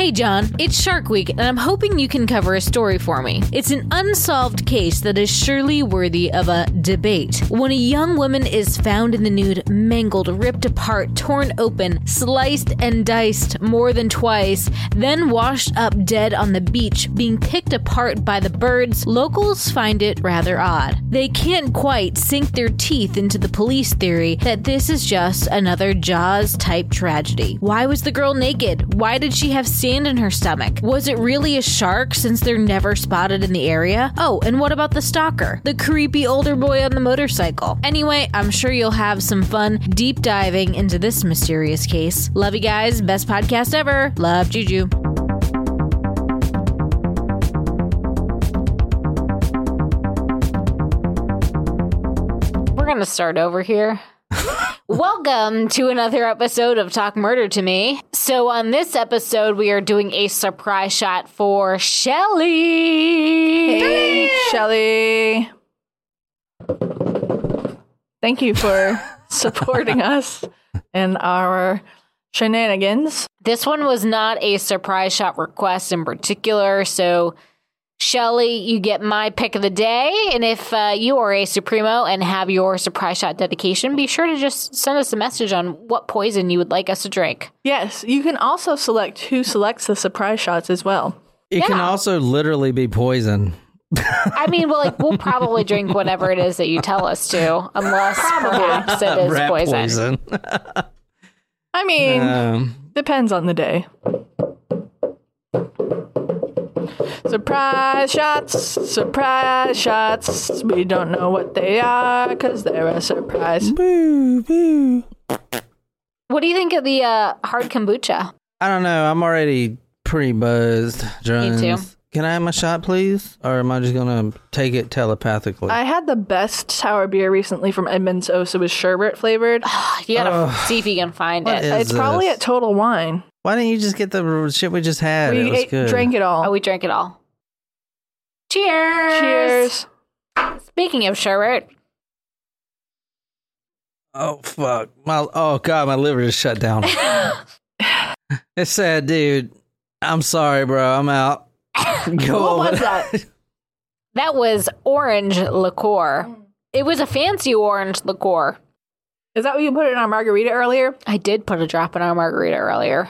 Hey, John, it's Shark Week, and I'm hoping you can cover a story for me. It's an unsolved case that is surely worthy of a debate. When a young woman is found in the nude, mangled, ripped apart, torn open, sliced and diced more than twice, then washed up dead on the beach, being picked apart by the birds, locals find it rather odd. They can't quite sink their teeth into the police theory that this is just another Jaws type tragedy. Why was the girl naked? Why did she have sand in her stomach? Was it really a shark since they're never spotted in the area? Oh, and what about the stalker? The creepy older boy on the motorcycle. Anyway, I'm sure you'll have some fun deep diving into this mysterious case. Love you guys. Best podcast ever. Love Juju. We're going to start over here. Welcome to another episode of Talk Murder to Me. So, on this episode, we are doing a surprise shot for Shelly. Hey, Shelly. Thank you for supporting us in our shenanigans. This one was not a surprise shot request in particular. So, Shelly, you get my pick of the day. And if uh, you are a Supremo and have your surprise shot dedication, be sure to just send us a message on what poison you would like us to drink. Yes, you can also select who selects the surprise shots as well. It can also literally be poison. I mean, well, like we'll probably drink whatever it is that you tell us to, unless perhaps it is Rat poison. I mean, Um, depends on the day. Surprise shots, surprise shots. We don't know what they are because they're a surprise. boo, boo. What do you think of the uh, hard kombucha? I don't know. I'm already pretty buzzed. Jones. too. Can I have my shot, please? Or am I just going to take it telepathically? I had the best sour beer recently from Edmund's Oast. It was sherbet flavored. You gotta Ugh. see if you can find What it. is it's probably this? at Total Wine. Why didn't you just get the shit we just had? it We was ate, good. drank it all. Oh, we drank it all. Cheers! Cheers. Speaking of sherbet, Oh fuck! My oh god, my liver just shut down. it said, dude, I'm sorry, bro. I'm out. Go What over was that? that was orange liqueur. Mm. It was a fancy orange liqueur. Is that what you put in our margarita earlier? I did put a drop in our margarita earlier.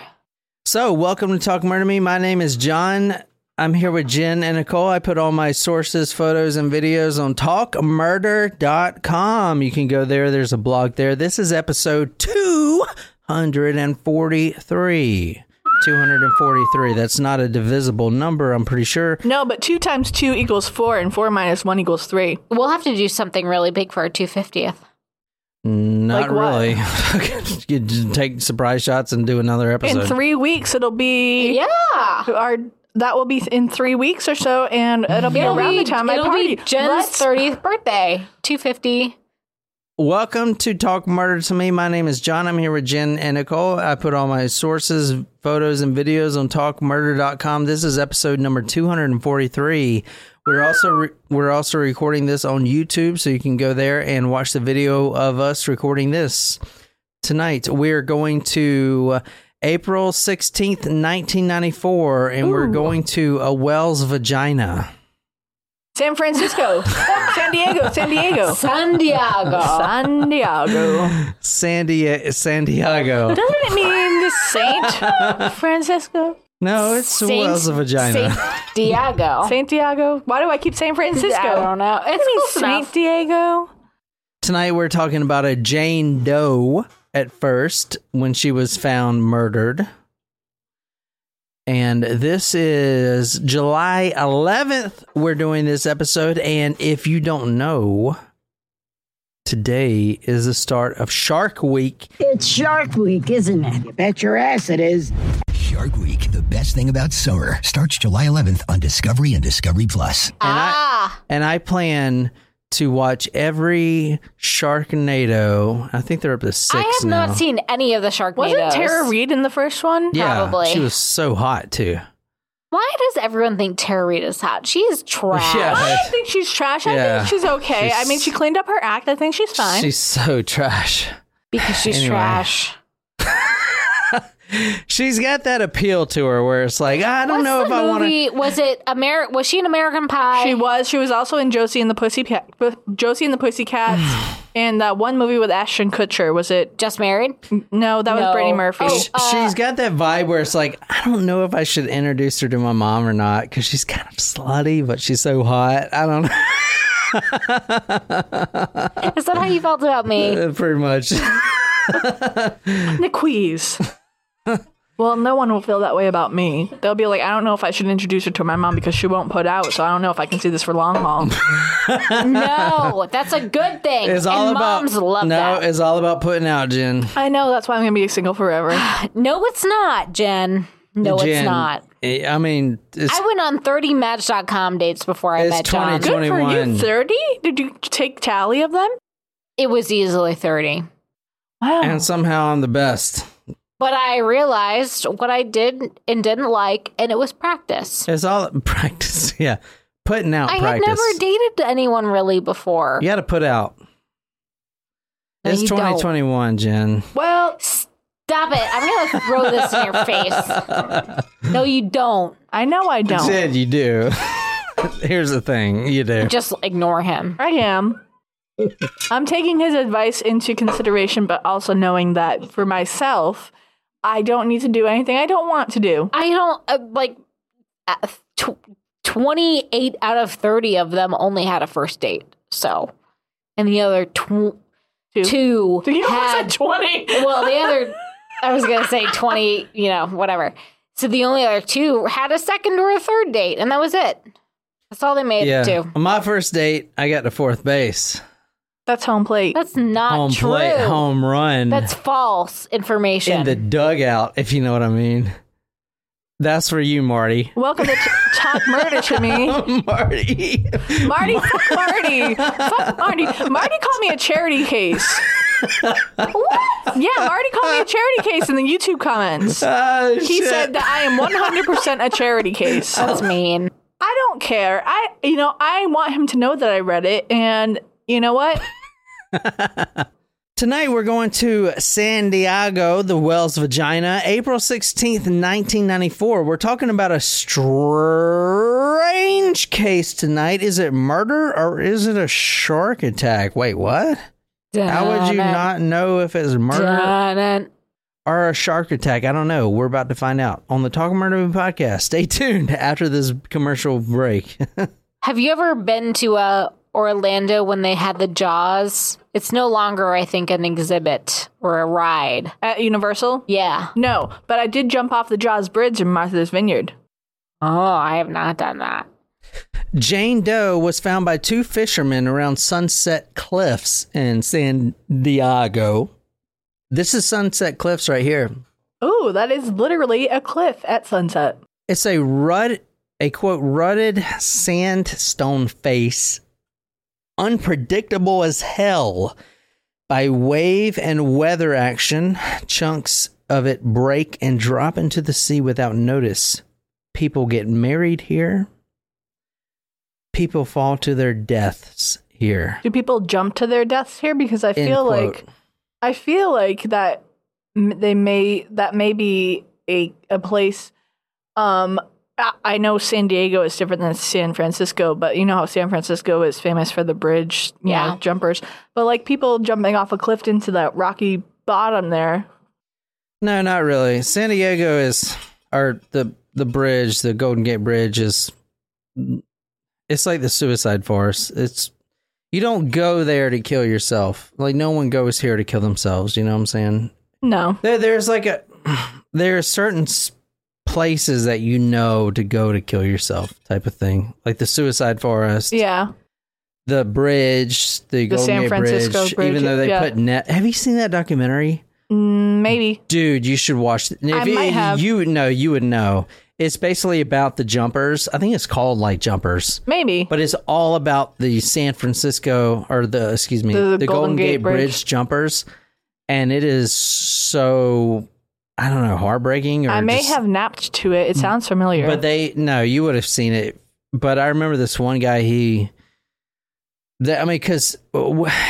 So, welcome to Talk Murder Me. My name is John. I'm here with Jen and Nicole. I put all my sources, photos, and videos on talkmurder.com. You can go there. There's a blog there. This is episode 243. 243. That's not a divisible number, I'm pretty sure. No, but two times two equals four, and four minus one equals three. We'll have to do something really big for our 250th. Not Like really. you just take surprise shots and do another episode. In three weeks, it'll be Yeah. our. That will be in three weeks or so, and it'll be It'll around be, the time I it'll party. be Jen's Let's- 30th birthday. 250. Welcome to Talk Murder to Me. My name is John. I'm here with Jen and Nicole. I put all my sources, photos, and videos on talkmurder.com. This is episode number 243. We're also re- we're also recording this on YouTube, so you can go there and watch the video of us recording this tonight. We're going to uh, April 16th, 1994, and we're going to a Wells vagina. San Francisco, San Diego, San Diego, San Diego. San Diego. San, Di- San Diego. Doesn't it mean the Saint Francisco? No, it's a Wells vagina. Saint Diego. Saint Diego. Why do I keep saying Francisco? I don't know. It's close Saint enough. Diego. Tonight we're talking about a Jane Doe at first when she was found murdered. And this is July 11th. We're doing this episode. And if you don't know, today is the start of Shark Week. It's Shark Week, isn't it? You bet your ass it is. Shark Week, the best thing about summer, starts July 11th on Discovery and Discovery Plus. Ah. And I plan to watch every Sharknado. I think they're up to six I have now. not seen any of the Sharknadoes. Wasn't Tara Reid in the first one? yeah, probably. She was so hot too. Why does everyone think Tara Reid is hot? She's trash. Yeah. I don't think she's trash. I Yeah. think she's okay. She's- I mean, she cleaned up her act. I think she's fine. She's so trash. Because she's Anyway. trash. She's got that appeal to her where it's like, I don't What's know the if I want to. movie? Was it Amer? Was she an American Pie? She was. She was also in Josie and the Pussy Josie and the Pussycats, and that one movie with Ashton Kutcher. Was it? just married. No, that was No. Brittany Murphy. Oh, uh, She's got that vibe where it's like, I don't know if I should introduce her to my mom or not because she's kind of slutty, but she's so hot. I don't know. Is that how you felt about me? Pretty much. Niqueeze. Well, no one will feel that way about me. They'll be like, I don't know if I should introduce her to my mom because she won't put out, so I don't know if I can see this for long haul. no, that's a good thing. It's all and about moms love no. that. It's all about putting out, Jen. I know, that's why I'm going to be single forever. No, it's not, Jen. No, Jen, it's not. Eh, I mean, it's, I went on 30match.com dates before I It's met John. Good for you. 30? Did you take tally of them? It was easily 30. Wow. and somehow I'm the best. But I realized what I did and didn't like, and it was practice. It's all practice. Yeah, putting out I had never dated anyone really before. you got to put out. No, it's you don't. 2021, Jen. well, Stop it. I'm going to throw this in your face. No, you don't. I know I don't. Jen, you do. Here's the thing, you do. Just ignore him. I am. I'm taking his advice into consideration, but also knowing that for myself, I don't need to do anything I don't want to do. I don't, uh, like, uh, tw- 28 out of 30 of them only had a first date. So, and the other tw- Two. two You had 20. well, the other, I was going to say 20, you know, whatever. So the only other two had a second or a third date, and that was it. That's all they made yeah. it to. On my first date, I got to fourth base. That's home plate. That's not home true. plate, home run. That's false information. in the dugout, if you know what I mean. That's for you, Marty. Welcome to t- Talk Murder to Me. Marty. Marty, fuck Marty. Fuck Marty. Marty called me a charity case. what? Yeah, Marty called me a charity case in the YouTube comments. Ah, He shit. said that I am 100% a charity case. That's mean. I don't care. I, you know, I want him to know that I read it, and you know what? Tonight we're going to San Diego, the Wells Vagina, April 16th, 1994. We're talking about a strange case tonight. Is it murder or is it a shark attack? Wait, what? How would you not know if it's murder dun-dun. or a shark attack? I don't know. We're about to find out on the Talk Murder to Me podcast. Stay tuned after this commercial break. Have you ever been to uh, Orlando when they had the Jaws? It's no longer, I think, an exhibit or a ride. At Universal? Yeah. No, but I did jump off the Jaws Bridge in Martha's Vineyard. Oh, I have not done that. Jane Doe was found by two fishermen around Sunset Cliffs in San Diego. This is Sunset Cliffs right here. Oh, that is literally a cliff at sunset. It's a rut, a quote, rutted sandstone face, unpredictable as hell. By wave and weather action, chunks of it break and drop into the sea without notice. People get married here. People fall to their deaths here. Do people jump to their deaths here? Because I feel like I feel like that they may that may be a a place. Um, I- I know San Diego is different than San Francisco, but you know how San Francisco is famous for the bridge, you Yeah. know, jumpers. But like people jumping off a cliff into that rocky bottom there. No, not really. San Diego is, or the the bridge, the Golden Gate Bridge is. It's like the suicide forest. It's you don't go there to kill yourself. Like no one goes here to kill themselves. You know what I'm saying? No, There, there's like a there are certain s- places that you know to go to kill yourself, type of thing. Like the suicide forest, yeah, the bridge, the, Golden San Gate Francisco bridge, Bridge, Even though they yeah. put net. Have you seen that documentary? Mm, maybe. Dude, you should watch. It if I you, might have. You would know. You would know. It's basically about the jumpers. I think it's called like jumpers, Maybe. but it's all about the San Francisco or the excuse me, The the, Golden, Gate, Bridge. jumpers, and it is so I don't know heartbreaking. Or I may just- have napped to it. It sounds familiar. but they no, you would have seen it. But I remember this one guy. He, that I mean, because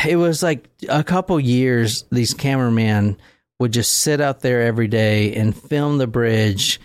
it was like a couple years. These cameramen would just sit out there every day and film the bridge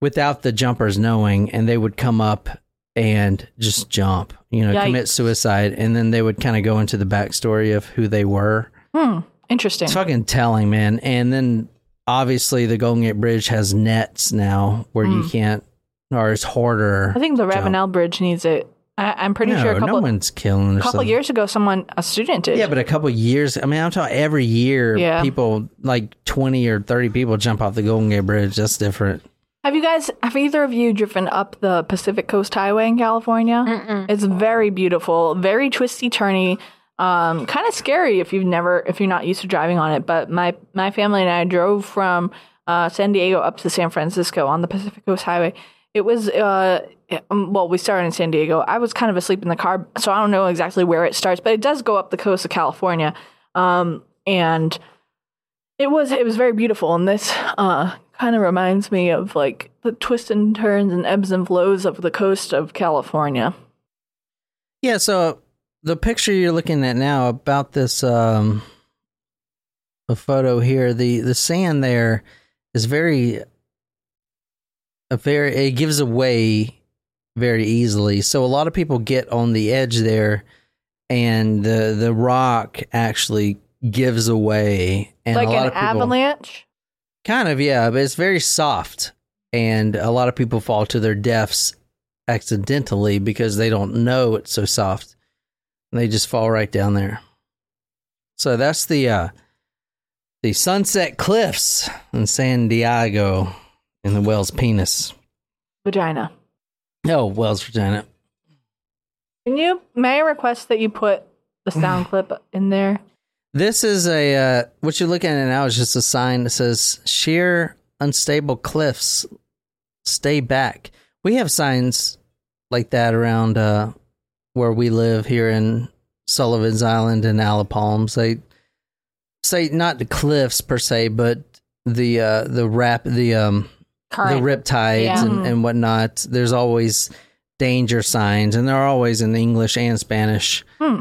without the jumpers knowing, and they would come up and just jump, you know, commit suicide, and then they would kind of go into the backstory of who they were. Hmm. Interesting. It's fucking telling, man. And then obviously the Golden Gate Bridge has nets now where you can't, or it's harder. Hmm. I think the jump. Ravenel Bridge needs it. I, I'm pretty no, sure a no couple one's killing. a couple years ago, someone a student did. Yeah, but a couple years. I mean, I'm talking every year. Yeah. people like twenty or thirty people jump off the Golden Gate Bridge. That's different. Have you guys? Have either of you driven up the Pacific Coast Highway in California? It's very beautiful, very twisty, turny. Um, kind of scary if you've never, if you're not used to driving on it. But my my family and I drove from uh, San Diego up to San Francisco on the Pacific Coast Highway. It was uh, um, well, we started in San Diego. I was kind of asleep in the car, so I don't know exactly where it starts, but it does go up the coast of California. Um, and it was it was very beautiful, and this uh, kind of reminds me of like the twists and turns and ebbs and flows of the coast of California. Yeah. So the picture you're looking at now about this um, a photo here, the the sand there is very a very it gives away very easily. So a lot of people get on the edge there, and the the rock actually gives away, and like a lot an of people, avalanche. Kind of, yeah, but it's very soft, and a lot of people fall to their deaths accidentally because they don't know it's so soft. They just fall right down there. So that's the uh the Sunset Cliffs in San Diego in the Wells Penis. Vagina. Oh, Wells, vagina. Can you may I request that you put the sound clip in there? This is a uh, what you're looking at now is just a sign that says sheer unstable cliffs. Stay back. We have signs like that around uh, where we live here in Sullivan's Island and Isle of Palms. They say not the cliffs per se, but the uh, the rap the um Current. the riptides Yeah. and, and whatnot. There's always danger signs, and they're always in English and Spanish, Hmm.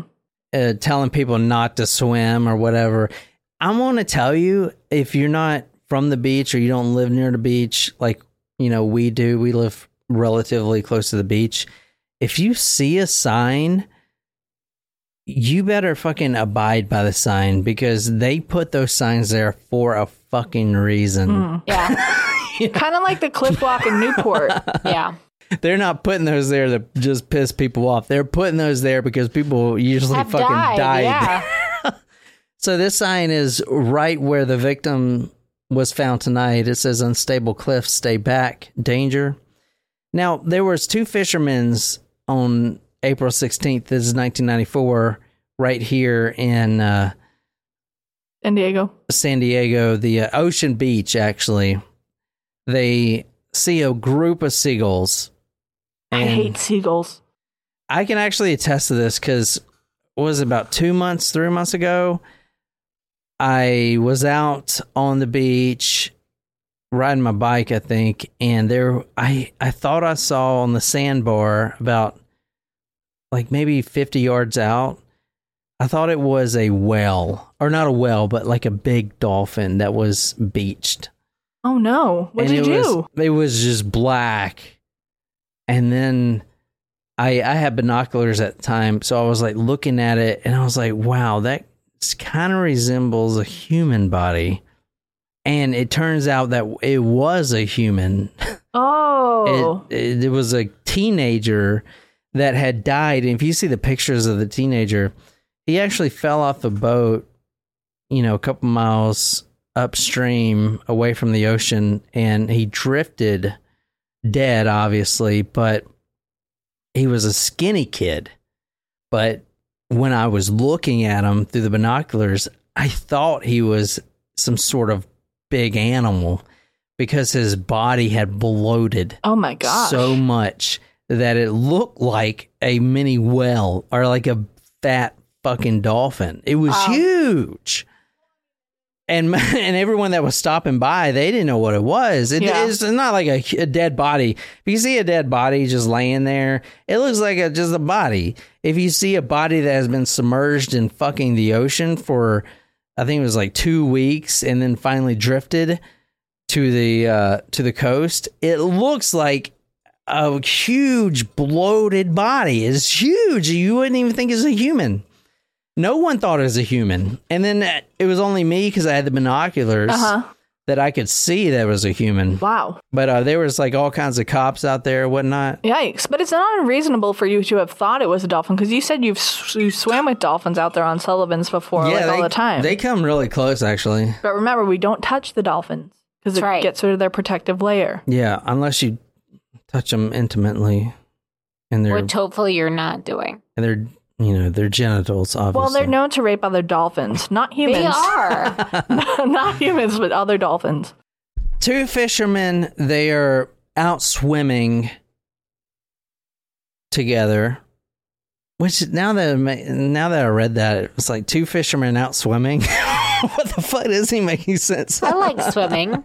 uh, telling people not to swim or whatever. I want to tell you if you're not from the beach or you don't live near the beach, like you know we do, we live relatively close to the beach. If you see a sign, you better fucking abide by the sign because they put those signs there for a fucking reason. Hmm. Yeah. kind of like the cliff walk in Newport. Yeah. They're not putting those there to just piss people off. They're putting those there because people usually Have fucking died. died. Yeah. So this sign is right where the victim was found tonight. It says unstable cliffs, stay back, danger. Now there was two fishermen's on April 16th. This is 1994 right here in uh, San Diego. San Diego, the uh, Ocean Beach actually. They see a group of seagulls. I hate seagulls. I can actually attest to this because was about two months, three months ago? I was out on the beach riding my bike, I think, and there I I thought I saw on the sandbar about like maybe fifty yards out. I thought it was a whale, or not a whale, but like a big dolphin that was beached. Oh no! What did it you was, do? It was just black. And then I I had binoculars at the time, so I was like looking at it and I was like, wow, that kind of resembles a human body. And it turns out that it was a human. Oh, It, it, it was a teenager that had died. And if you see the pictures of the teenager, he actually fell off the boat, you know, a couple miles upstream away from the ocean and he drifted dead, obviously, but he was a skinny kid. But when I was looking at him through the binoculars, I thought he was some sort of big animal because his body had bloated oh my gosh! so much that it looked like a mini whale or like a fat fucking dolphin. It was Wow. huge. And and everyone that was stopping by, they didn't know what it was. It, Yeah. It's not like a, a dead body. If you see a dead body just laying there, it looks like a, just a body. If you see a body that has been submerged in fucking the ocean for I think it was like two weeks, and then finally drifted to the uh, to the coast. It looks like a huge bloated body. It's huge. You wouldn't even think it's a human. No one thought it was a human, and then it was only me because I had the binoculars Uh huh. That I could see that was a human. Wow. But uh, there was like all kinds of cops out there, whatnot. Yikes! But it's not unreasonable for you to have thought it was a dolphin because you said you've s- you swam with dolphins out there on Sullivan's before, like they, all the time. They come really close, actually. but remember, we don't touch the dolphins because it That's right. gets rid of their protective layer. Yeah, unless you touch them intimately, and their Which hopefully you're not doing. and their you know their genitals. Obviously. Well, they're known to rape other dolphins, not humans. They are. not humans, but other dolphins. two fishermen. They are out swimming together. Which now that now that I read that, it was like two fishermen out swimming. what the fuck doesn't making sense? I like swimming.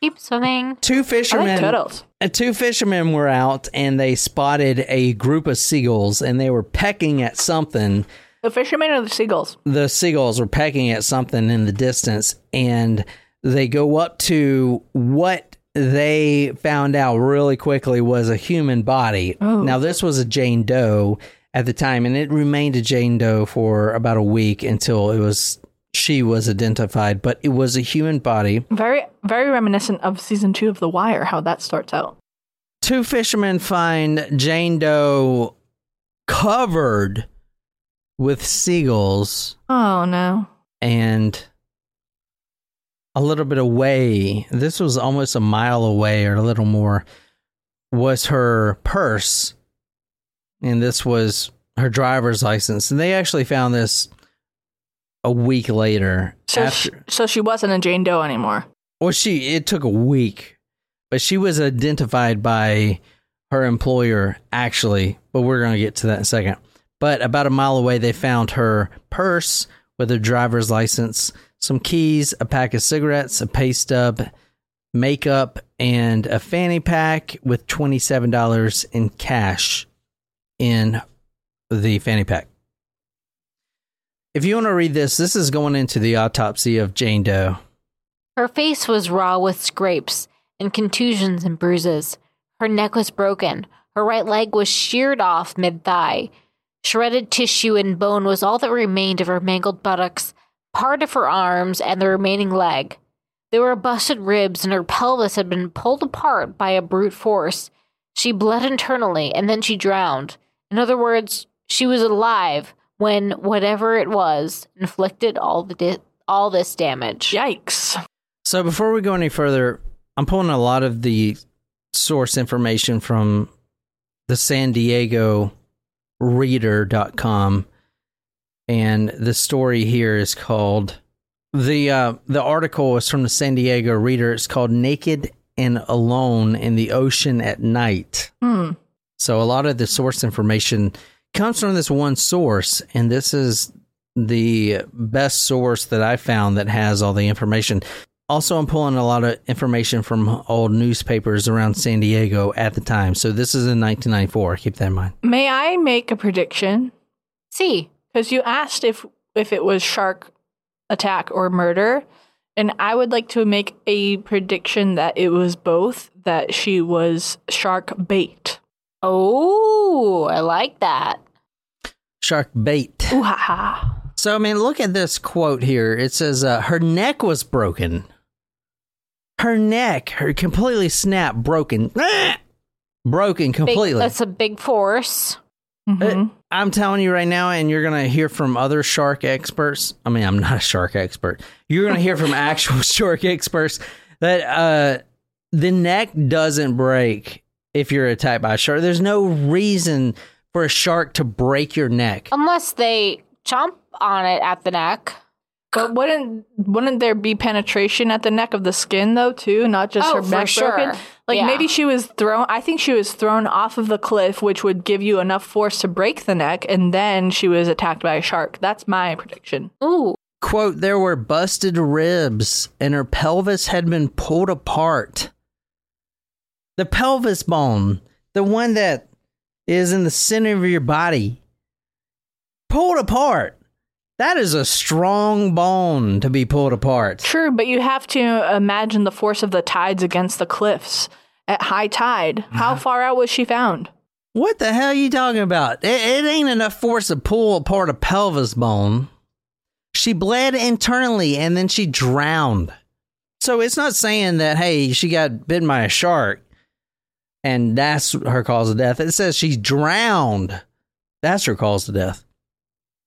Keep swimming. two I like fishermen. turtles. Uh, two fishermen were out and they spotted a group of seagulls and they were pecking at something. The fishermen or the seagulls? The seagulls were pecking at something in the distance and they go up to what they found out really quickly was a human body. Now, this was a Jane Doe at the time and it remained a Jane Doe for about a week until it was. She was identified, but it was a human body. Very, very reminiscent of season two of The Wire. How that starts out. two fishermen find Jane Doe covered with seagulls Oh no! and a little bit away. This was almost a mile away or a little more was her purse and this was her driver's license. And they actually found this a week later So, after she, so she wasn't a Jane Doe anymore. Well, she it took a week, but she was identified by her employer actually. But we're gonna get to that in a second. But about a mile away, they found her purse with her driver's license, some keys, a pack of cigarettes, a pay stub, makeup, and a fanny pack with twenty seven dollars in cash in the fanny pack. If you want to read this, this is going into the autopsy of Jane Doe. Her face was raw with scrapes and contusions and bruises. Her neck was broken. Her right leg was sheared off mid thigh. Shredded tissue and bone was all that remained of her mangled buttocks, part of her arms, and the remaining leg. There were busted ribs, and her pelvis had been pulled apart by a brute force. She bled internally, and then she drowned. In other words, she was alive when whatever it was inflicted all the di- all this damage. Yikes! So before we go any further, I'm pulling a lot of the source information from the San Diego reader.com and the story here is called the uh the article is from the San Diego Reader. It's called Naked and Alone in the Ocean at Night. Hmm. So a lot of the source information comes from this one source, and this is the best source that I found that has all the information. Also, I'm pulling a lot of information from old newspapers around San Diego at the time. So this is in 1994. Keep that in mind. May I make a prediction? See, Because you asked if if it was shark attack or murder, and I would like to make a prediction that it was both. That she was shark bait. Oh, I like that. Shark bait. Ooh ha ha! So I mean, look at this quote here. It says uh, her neck was broken. Her neck, her completely snapped, broken, broken Big, completely. that's a big force. Mhm. I'm telling you right now, and you're gonna hear from other shark experts. I mean, I'm not a shark expert. You're gonna hear from actual shark experts that uh, the neck doesn't break if you're attacked by a shark. There's no reason for a shark to break your neck. Unless they chomp on it at the neck. But wouldn't wouldn't there be penetration at the neck of the skin though too, not just Oh, her for neck broken? Like Yeah. maybe she was thrown. I think she was thrown off of the cliff, which would give you enough force to break the neck, and then she was attacked by a shark. That's my prediction. Ooh, Quote, there were busted ribs and her pelvis had been pulled apart. The pelvis bone, the one that is in the center of your body, pulled apart. That is a strong bone to be pulled apart. True, but you have to imagine the force of the tides against the cliffs at high tide. How uh-huh. far out was she found? What the hell are you talking about? It, it ain't enough force to pull apart a pelvis bone. She bled internally and then she drowned. So it's not saying that, hey, she got bitten by a shark and that's her cause of death. It says she drowned. That's her cause of death.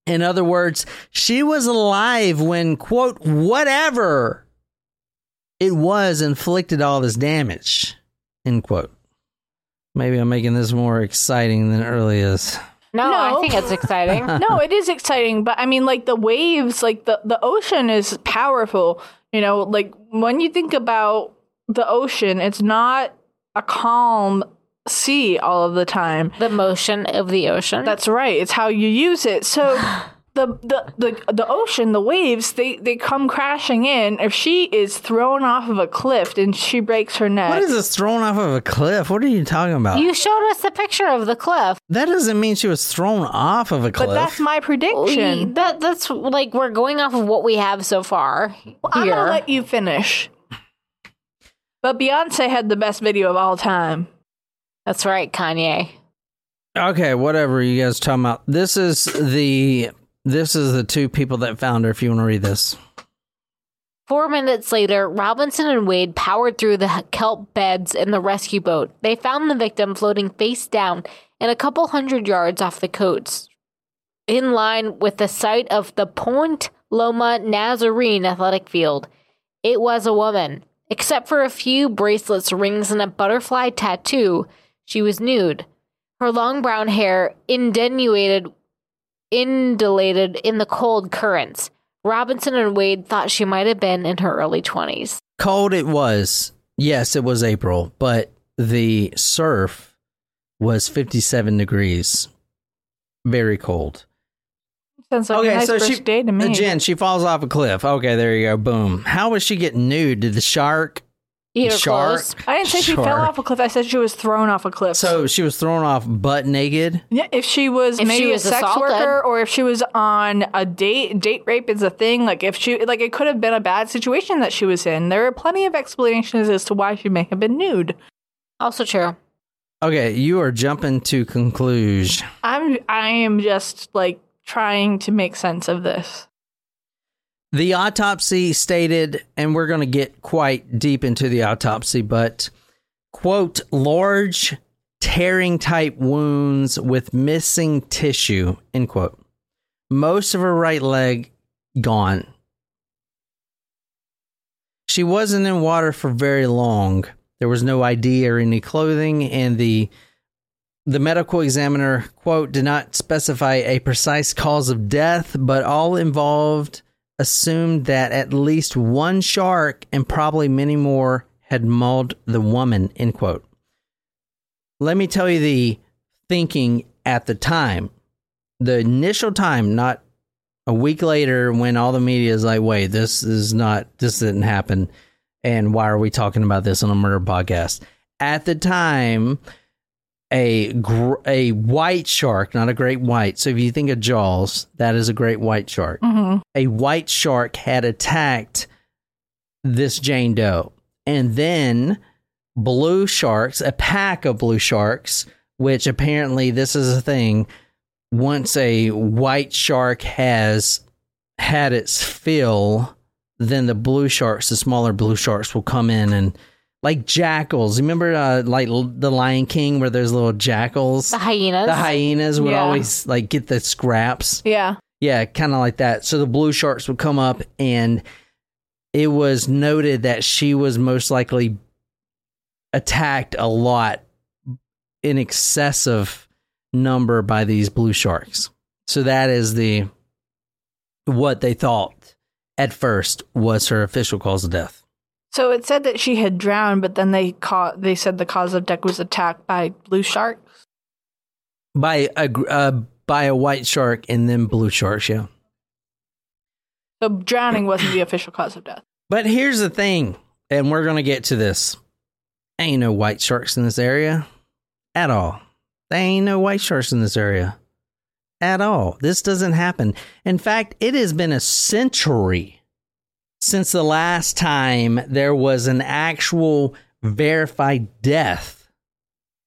In other words, she was alive when, quote, whatever it was inflicted all this damage, end quote. Maybe I'm making this more exciting than it really is. No, No. I think it's exciting. no, it is exciting, but I mean, like the waves, like the the ocean is powerful. You know, like when you think about the ocean, it's not a calm sea all of the time. the motion of the ocean. That's right. It's how you use it. So the the the, the ocean, the waves, they they come crashing in. If she is thrown off of a cliff and she breaks her neck, What is this thrown off of a cliff? What are you talking about? you showed us the picture of the cliff. that doesn't mean she was thrown off of a cliff. but that's my prediction. That that's like we're going off of what we have so far I'm here. gonna let you finish. But Beyonce had the best video of all time. That's right, Kanye. Okay, whatever you guys talking about. This is the this is the two people that found her. If you want to read this, Four minutes later, Robinson and Wade powered through the kelp beds in the rescue boat. They found the victim floating face down and a couple hundred yards off the coast, in line with the site of the Point Loma Nazarene athletic field. It was a woman. Except for a few bracelets, rings, and a butterfly tattoo, she was nude. Her long brown hair indenuated, indulated in the cold currents. Robinson and Wade thought she might have been in her early 20s. cold it was. Yes, it was April, but the surf was fifty-seven degrees. Very cold. Sounds like a nice first she, day to me. uh, Jen, she falls off a cliff. Okay, there you go. Boom. How was she getting nude? Did the shark? Eat her Shark. clothes. I didn't say she fell off a cliff. I said she was thrown off a cliff. So she was thrown off butt naked. yeah, if she was If she maybe was a sex assaulted. worker or if she was on a date, date rape is a thing. Like if she, like it could have been a bad situation that she was in. There are plenty of explanations as to why she may have been nude. Also true. Okay, you are jumping to conclusion. I'm, I am just like trying to make sense of this. The autopsy stated, and we're going to get quite deep into the autopsy, but quote, large tearing type wounds with missing tissue, end quote. Most of her right leg gone. She wasn't in water for very long. There was no ID or any clothing, and the the medical examiner quote did not specify a precise cause of death, but all involved assumed that at least one shark and probably many more had mauled the woman, end quote. Let me tell you the thinking at the time. The initial time, not a week later when all the media is like, wait, this is not, this didn't happen. And why are we talking about this on a murder podcast? At the time, a gr- a white shark, not a great white. So if you think of Jaws, that is a great white shark. Mm-hmm. A white shark had attacked this Jane Doe, and then blue sharks, a pack of blue sharks, which apparently this is a thing. Once a white shark has had its fill, then the blue sharks, the smaller blue sharks, will come in and like jackals. Remember, uh, like l- the Lion King, where there's little jackals. The hyenas. The hyenas would Yeah. always like get the scraps. Yeah. Yeah, kind of like that. So the blue sharks would come up, and it was noted that she was most likely attacked a lot in excessive number by these blue sharks. So that is the what they thought at first was her official cause of death. So it said that she had drowned, but then they caught. They said the cause of death was attacked by blue sharks. By a uh, by a white shark and then blue sharks, yeah. So drowning wasn't the official cause of death. But here's the thing, and we're gonna get to this. Ain't no white sharks in this area at all. There ain't no white sharks in this area at all. This doesn't happen. In fact, it has been a century since the last time there was an actual verified death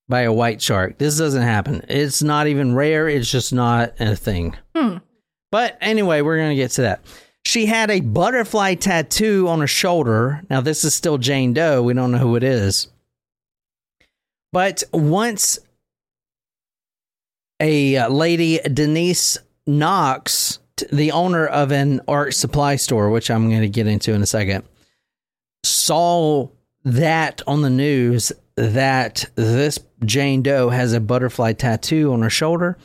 by a white shark. This doesn't happen. It's not even rare. It's just not a thing. Hmm. But anyway, we're going to get to that. She had a butterfly tattoo on her shoulder. Now, this is still Jane Doe. We don't know who it is. But once a uh, lady, Denise Knox, the owner of an art supply store, which I'm going to get into in a second, saw that on the news that this Jane Doe has a butterfly tattoo on her shoulder,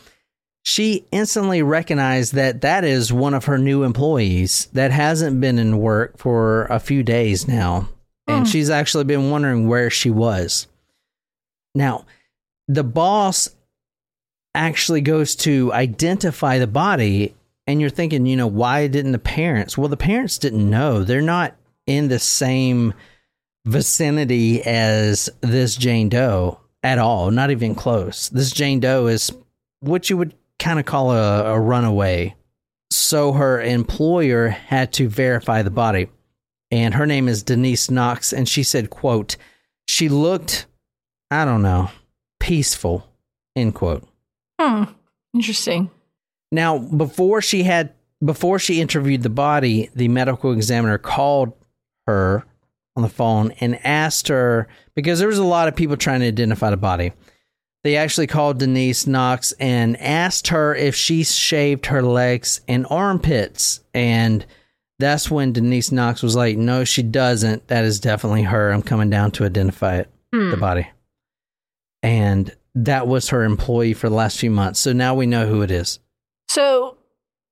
she instantly recognized that that is one of her new employees that hasn't been in work for a few days now. And hmm. she's actually been wondering where she was. Now, the boss actually goes to identify the body, and you're thinking, you know, why didn't the parents? Well, the parents didn't know. They're not in the same vicinity as this Jane Doe at all, not even close. This Jane Doe is what you would kind of call a, a runaway. So her employer had to verify the body. And her name is Denise Knox. And she said, quote, she looked, I don't know, peaceful, end quote. Hmm. Interesting. Now, before she had before she interviewed the body, the medical examiner called her on the phone and asked her because there was a lot of people trying to identify the body. They actually called Denise Knox and asked her if she shaved her legs and armpits. And that's when Denise Knox was like, No, she doesn't. That is definitely her. I'm coming down to identify it, hmm. the body. And that was her employee for the last few months. So now we know who it is. So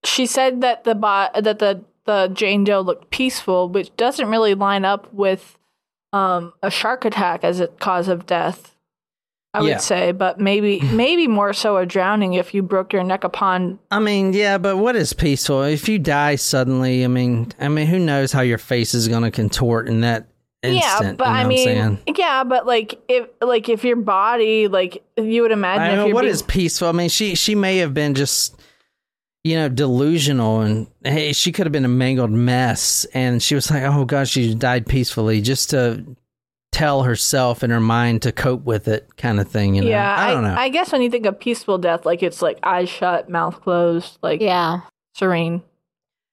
she said that the that the the Jane Doe looked peaceful, which doesn't really line up with um, a shark attack as a cause of death. I Yeah. would say, but maybe maybe more so a drowning if you broke your neck upon. I mean, yeah, but what is peaceful? If you die suddenly, I mean, I mean, who knows how your face is going to contort in that instant? yeah, but you know I mean, yeah, but like if like if your body like you would imagine I if mean, you're what being, is peaceful? I mean, she she may have been just, you know, delusional, and hey, she could have been a mangled mess, and she was like, oh gosh, she died peacefully, just to tell herself in her mind to cope with it, kind of thing. You know, yeah, I don't know. I guess when you think of peaceful death, like it's like eyes shut, mouth closed, like Yeah. serene.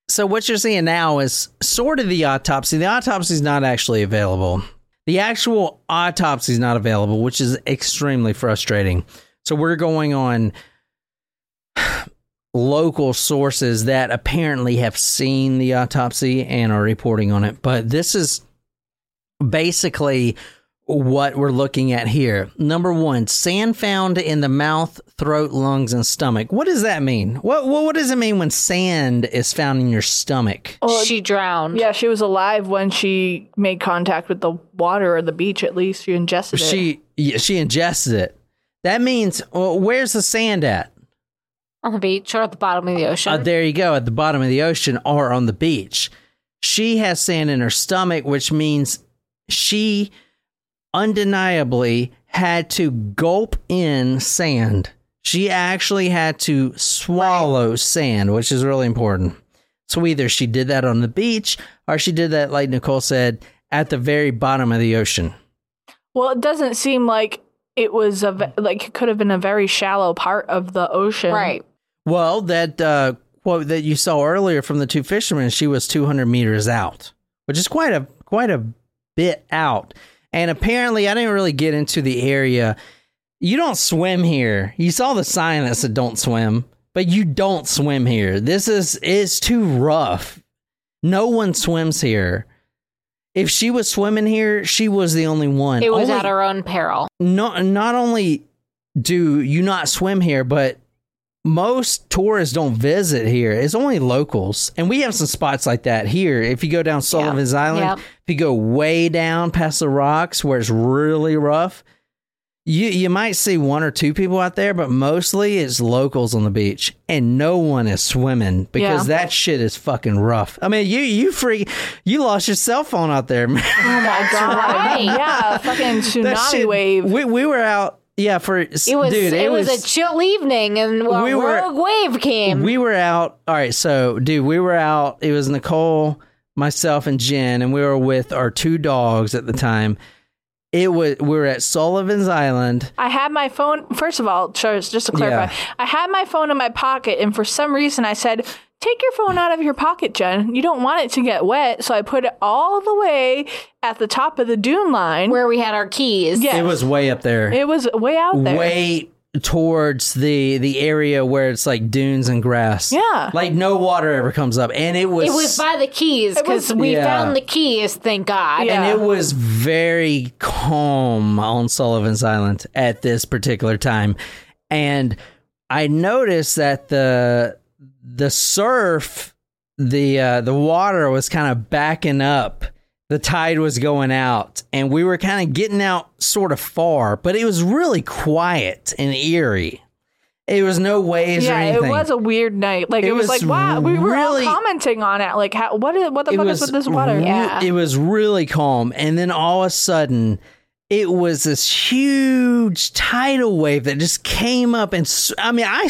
So what you're seeing now is sort of the autopsy. The autopsy is not actually available. The actual autopsy is not available, which is extremely frustrating. So we're going on local sources that apparently have seen the autopsy and are reporting on it. But this is basically what we're looking at here. Number one, sand found in the mouth, throat, lungs, and stomach. What does that mean? What what, what does it mean when sand is found in your stomach? Well, she drowned. Yeah, she was alive when she made contact with the water or the beach. At least she ingested it. She yeah, she ingested it. That means well, where's the sand at? On the beach or at the bottom of the ocean. Uh, there you go, at the bottom of the ocean or on the beach. She has sand in her stomach, which means she undeniably had to gulp in sand. She actually had to swallow sand, which is really important. So either she did that on the beach or she did that, like Nicole said, at the very bottom of the ocean. Well, it doesn't seem like it was a like it could have been a very shallow part of the ocean. right. Well, that uh, quote that you saw earlier from the two fishermen, she was 200 meters out, which is quite a quite a bit out. And apparently, I didn't really get into the area. You don't swim here. You saw the sign that said "Don't swim," but you don't swim here. This is it's too rough. No one swims here. If she was swimming here, she was the only one. It was Only- at her own peril. not not only do you not swim here, but most tourists don't visit here. It's only locals, and we have some spots like that here. If you go down Sullivan's Island, Yep. if you go way down past the rocks where it's really rough, you you might see one or two people out there, but mostly it's locals on the beach, and no one is swimming because Yeah. that shit is fucking rough. I mean, you you free you lost your cell phone out there, man. Oh my god! right. Yeah, fucking tsunami shit- wave. We we were out yeah, for It was dude, it, was, a chill evening, and a We were- rogue wave came. we were out. All right, so dude, we were out. It was Nicole, myself, and Jen, and we were with our two dogs at the time. It was we were at Sullivan's Island. I had my phone. First of all, Charles, just to clarify, Yeah. I had my phone in my pocket, and for some reason, I said, "Take your phone out of your pocket, Jen. You don't want it to get wet." So I put it all the way at the top of the dune line. where we had our keys. Yeah. It was way up there, it was way out there. way towards the the area where it's like dunes and grass. Yeah. like no water ever comes up, and it was It was by the keys because we Yeah. found the keys. Thank God. Yeah. and it was very calm on Sullivan's Island at this particular time. And I noticed that the the surf, the uh, the water was kind of backing up. The tide was going out, and we were kind of getting out sort of far, but it was really quiet and eerie. It was no waves or yeah, anything. it was a weird night. Like It it, was, was like wow, we were really- all commenting on it. Like, how, what is what the fuck was is with this water? re- Yeah. it was really calm, and then all of a sudden, it was this huge tidal wave that just came up, and I mean, I,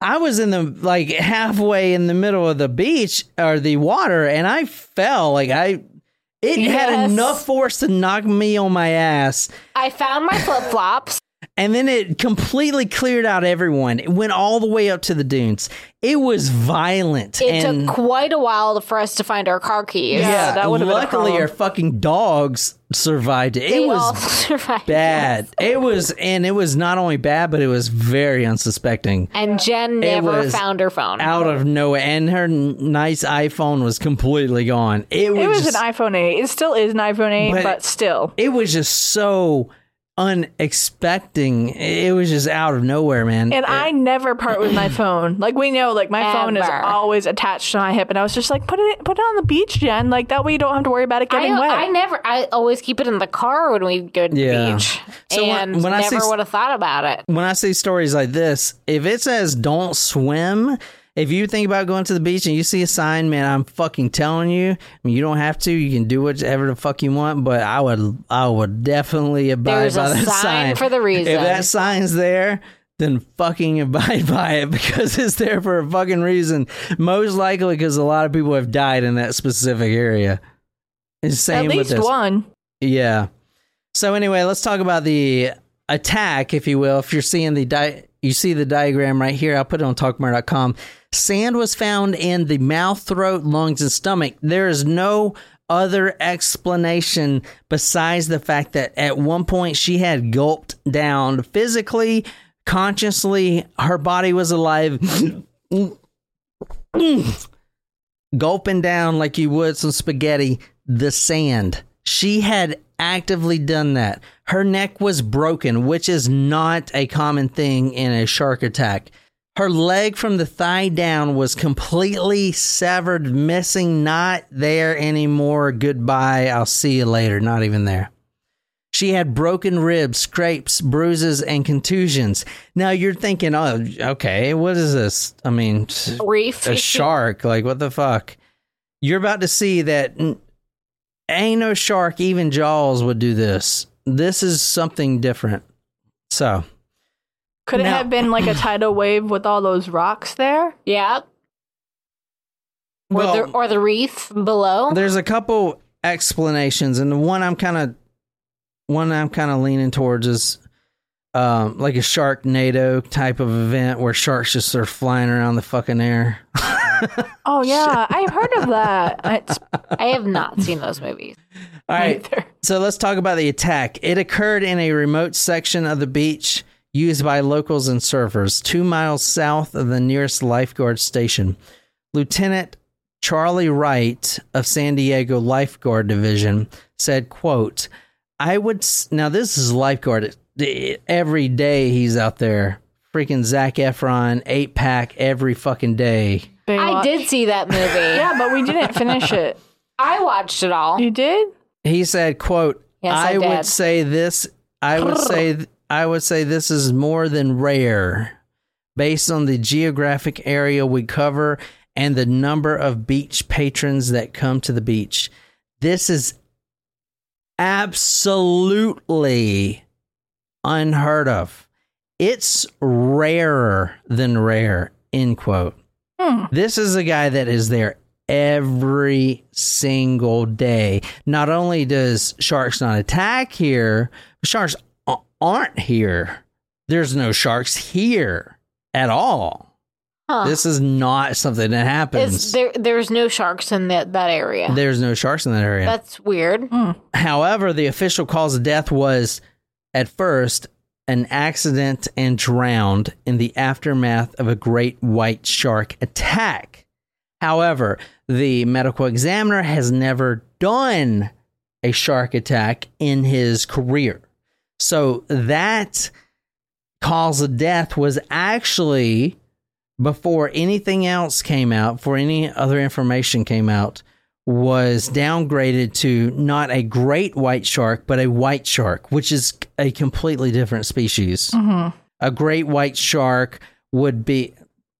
I was in the like halfway in the middle of the beach or the water, and I fell like I. It had enough force to knock me on my ass, I found my flip flops. and then it completely cleared out everyone. It went all the way up to the dunes. It was violent. It and took quite a while for us to find our car keys. Yeah, that would've been a luckily our fucking dogs survived it. They It was survived. bad. It was, and it was not only bad, but it was very unsuspecting. And Jen never found her phone. Out of nowhere, and her nice iPhone was completely gone. It was, It was just, an iPhone 8. It still is an iPhone 8, But- but, still. It was just so unexpecting. It was just out of nowhere, man. And I never part with my phone. Like we know, like my phone is always attached to my hip, and I was just like, put it, put it on the beach, Jen. Like that way you don't have to worry about it I, getting wet. I never. I always keep it in the car when we go to the Yeah. beach, So when- and when I see never would have thought about it. when I see stories like this, if it says don't swim, if you think about going to the beach and you see a sign, man, I'm fucking telling you, I mean, you don't have to. You can do whatever the fuck you want, but I would, I would definitely abide There's by that sign sign for the reason. If that sign's there, then fucking abide by it because it's there for a fucking reason. Most likely because a lot of people have died in that specific area. It's same At least one. Yeah. So anyway, let's talk about the attack, if you will. If you're seeing the di- you see the diagram right here. I'll put it on talkmore.com. Sand was found in the mouth, throat, lungs, and stomach. There is no other explanation besides the fact that at one point she had gulped down physically, consciously, her body was alive. gulping down like you would some spaghetti the sand. She had actively done that. Her neck was broken, which is not a common thing in a shark attack. Her leg from the thigh down was completely severed, missing, not there anymore. Goodbye. I'll see you later. Not even there. She had broken ribs, scrapes, bruises, and contusions. Now you're thinking, oh, okay, what is this? I mean, Reef. a shark. Like, what the fuck? You're about to see that ain't no shark, even Jaws would do this. This is something different. So, Could it Now- have been like a tidal wave with all those rocks there? Yeah. Or, well, the, or the reef below. there's a couple explanations, and the one I'm kind of one I'm kind of leaning towards is um, like a Sharknado type of event where sharks just are flying around the fucking air. Oh yeah, I've heard of that. It's I have not seen those movies. All right. either. So let's talk about the attack. It occurred in a remote section of the beach used by locals and surfers, two miles south of the nearest lifeguard station. Lieutenant Charlie Wright of San Diego Lifeguard Division said, quote, I would, s- now this is lifeguard. Every day he's out there. Freaking Zac Efron, eight pack every fucking day. I Baywatch. did see that movie. Yeah, but we didn't finish it. I watched it all. You did? He said, "quote Yes, I I, would say this. I would say I would say this is more than rare, based on the geographic area we cover and the number of beach patrons that come to the beach. This is absolutely unheard of. It's rarer than rare, end quote. Hmm. This is a guy that is there every single day. Not only does sharks not attack here, sharks aren't here. There's no sharks here at all. Huh. This is not something that happens. There? There's no sharks in that that area. There's no sharks in that area. That's weird. However, the official cause of death was at first an accident and drowned in the aftermath of a great white shark attack. However, the medical examiner has never done a shark attack in his career. So that cause of death was actually before anything else came out, before any other information came out, was downgraded to not a great white shark, but a white shark, which is a completely different species. A great white shark would be,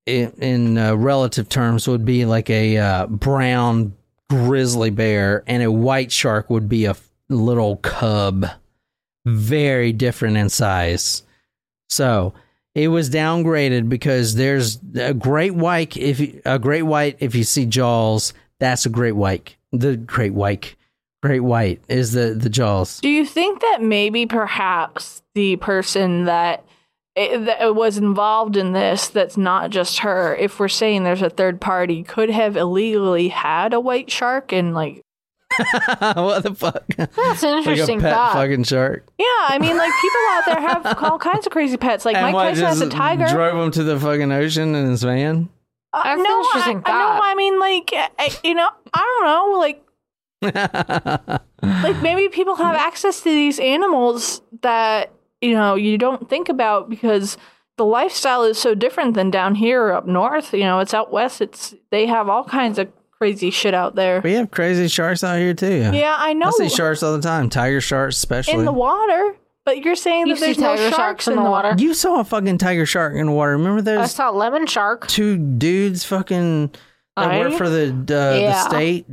in, in uh, relative terms, would be like a uh, brown grizzly bear, and a white shark would be a f- little cub. Very different in size. So it was downgraded because there's a great white. If you, a great white, if you see jaws, that's a great white. The great white, great white is the the jaws. Do you think that maybe perhaps the person that, eh, that was involved in this, that's not just her, if we're saying there's a third party, could have illegally had a white shark and like, what the fuck? That's an like a interesting pet thought. fucking shark. yeah, I mean, like people out there have all kinds of crazy pets. Like Mike what, Tyson has a tiger. Drove him to the fucking ocean in his van. Uh, an no, I, I know. I mean, like, eh, eh, you know, I don't know, like, like maybe people have access to these animals that you know you don't think about because the lifestyle is so different than down here up north. You know, it's out west. It's they have all kinds of crazy shit out there. We have crazy sharks out here too. Yeah, I know. I see sharks all the time. Tiger sharks, especially. in the water, but you're saying You that see there's no tiger sharks, in the water. you saw a fucking tiger shark in the water. Remember those? I those saw lemon shark. two dudes fucking that I- work for the uh, the state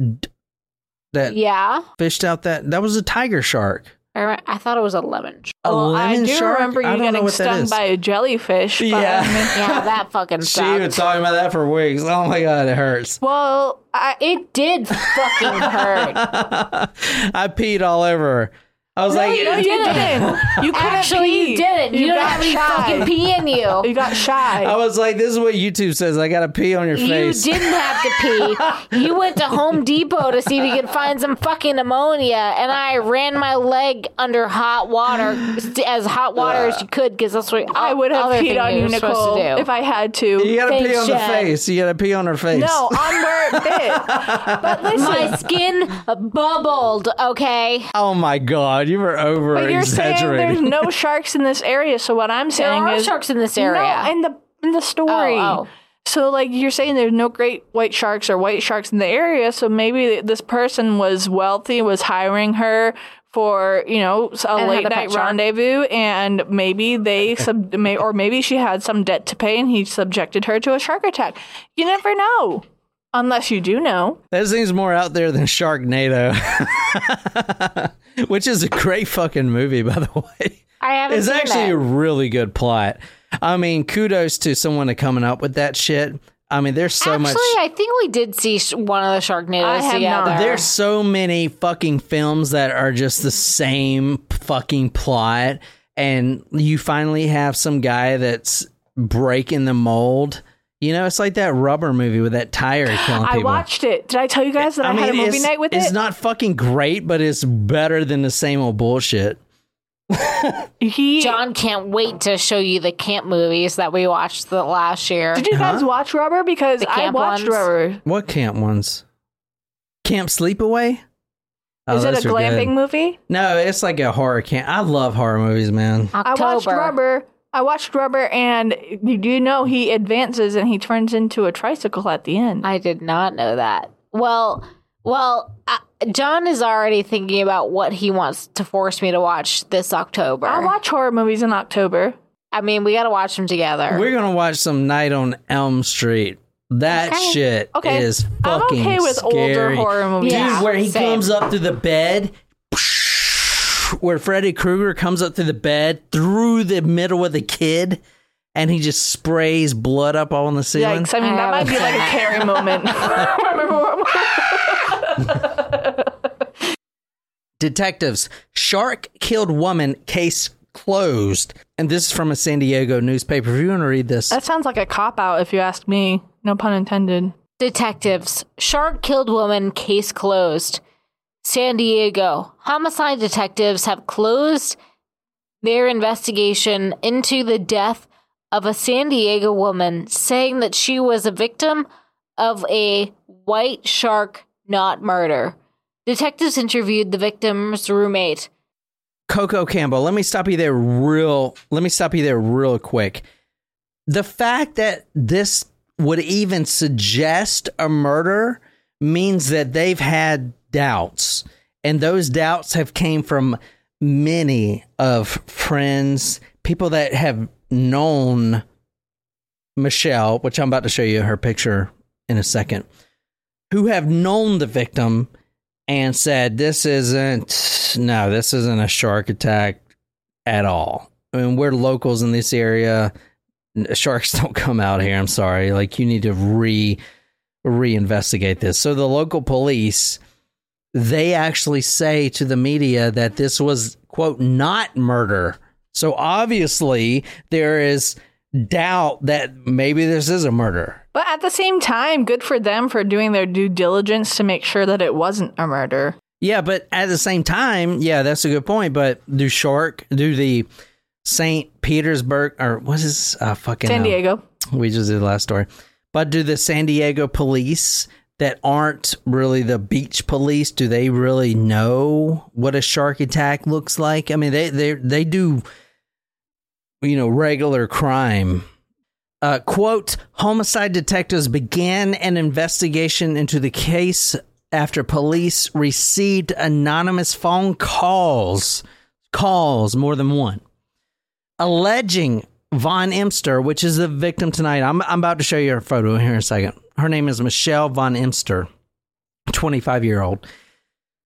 that Yeah, fished out that that was a tiger shark. I, I thought it was a lemon. Shark. A Well, lemon I do shark? remember you I don't know getting stung by a jellyfish. But, Yeah. Yeah, that fucking She was sucked. talking about that for weeks. Oh my god, it hurts. well, I, It did fucking hurt. I peed all over her. I was like, no, you didn't. You couldn't Actually, you didn't. You, don't have any shy. fucking pee in you. You got shy. I was like, this is what YouTube says. I gotta pee on your face. You didn't have to pee. You went to Home Depot to see if you could find some fucking ammonia, and I ran my leg under hot water, as hot water as uh, you could, because that's what I would have other peed thing on you, Nicole, to if I had to. You gotta pee Thanks, on the face. You gotta pee on her face. no, on where it bit. But listen, my skin bubbled. Okay, Oh my god, you were over but you're saying exaggerating. there's no sharks in this area. So what I'm there saying are is sharks in this area. No, in the in the story. Oh, oh. So like you're saying there's no great white sharks or white sharks in the area. So maybe this person was wealthy, was hiring her for you know a had late a night pet shark. rendezvous, and maybe they sub may, or maybe she had some debt to pay, and he subjected her to a shark attack. You never know, unless you do know. That seems more out there than Sharknado, which is a great fucking movie, by the way. I haven't It's seen actually it. a really good plot. I mean, kudos to someone to coming up with that shit. I mean, there's so Actually, much. I think we did see one of the Sharknadoes I have together. not. There's so many fucking films that are just the same fucking plot, and you finally have some guy that's breaking the mold. You know, it's like that rubber movie with that tire killing I people. watched it. Did I tell you guys that I, had a movie night with it's it? It's not fucking great, but it's better than the same old bullshit. he. John can't wait to show you the camp movies that we watched the last year. did you guys watch Rubber? Because I watched ones? Rubber. What camp ones? Camp Sleepaway? Oh, Is it a glamping good. movie? No, it's like a horror camp. I love horror movies, man. I watched Rubber. I watched Rubber, and you do know he advances and he turns into a tricycle at the end. I did not know that. Well, well, uh, John is already thinking about what he wants to force me to watch this October. I watch horror movies in October. I mean, we got to watch them together. We're gonna watch some Night on Elm Street. That Okay. shit Okay. is I'm fucking okay with older scary. horror movies. Dude, Yeah, where he same. comes up to the bed where Freddy Krueger comes up through the bed through the middle of the kid, and he just sprays blood up all on the ceiling. Yikes! I mean, that might be like a seen Carrie moment. Detectives, shark killed woman, case closed. And this is from a San Diego newspaper. If you want to read this, that sounds like a cop out, if you ask me. No pun intended. Detectives. Shark killed woman. Case closed. San Diego. Homicide detectives have closed their investigation into the death of a San Diego woman, saying that she was a victim of a white shark not murder. Detectives interviewed the victim's roommate. Coco Campbell, let me stop you there real let me stop you there real quick. The fact that this would even suggest a murder means that they've had doubts and those doubts have came from many of friends, people that have known Michelle, which I'm about to show you her picture in a second, who have known the victim and said, This isn't, no, this isn't a shark attack at all. I mean, we're locals in this area. Sharks don't come out here. I'm sorry. Like, you need to re reinvestigate this. So, the local police, they actually say to the media that this was, quote, not murder. So, obviously, there is doubt that maybe this is a murder. But at the same time, good for them for doing their due diligence to make sure that it wasn't a murder. Yeah, but at the same time, yeah, that's a good point. But do Shark, do the St. Petersburg, or what is uh, fucking San uh, Diego. we just did the last story. But do the San Diego police that aren't really the beach police, do they really know what a shark attack looks like? I mean, they they they do, you know, regular crime. Uh, quote: Homicide detectives began an investigation into the case after police received anonymous phone calls, calls more than one, alleging Von Emster, which is the victim tonight. I'm, I'm about to show you her photo here in a second. Her name is Michelle Von Emster, 25 year old.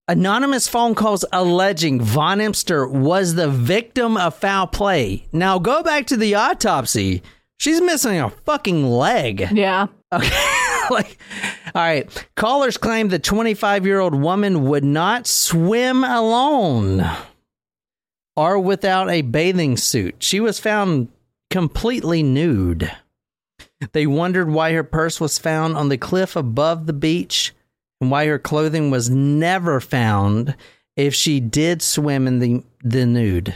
Anonymous phone calls alleging Von Emster was the victim of foul play. Now go back to the autopsy. She's missing a fucking leg. Yeah. Okay. like, all right. Callers claim the 25 year old woman would not swim alone or without a bathing suit. She was found completely nude. They wondered why her purse was found on the cliff above the beach and why her clothing was never found if she did swim in the, the nude.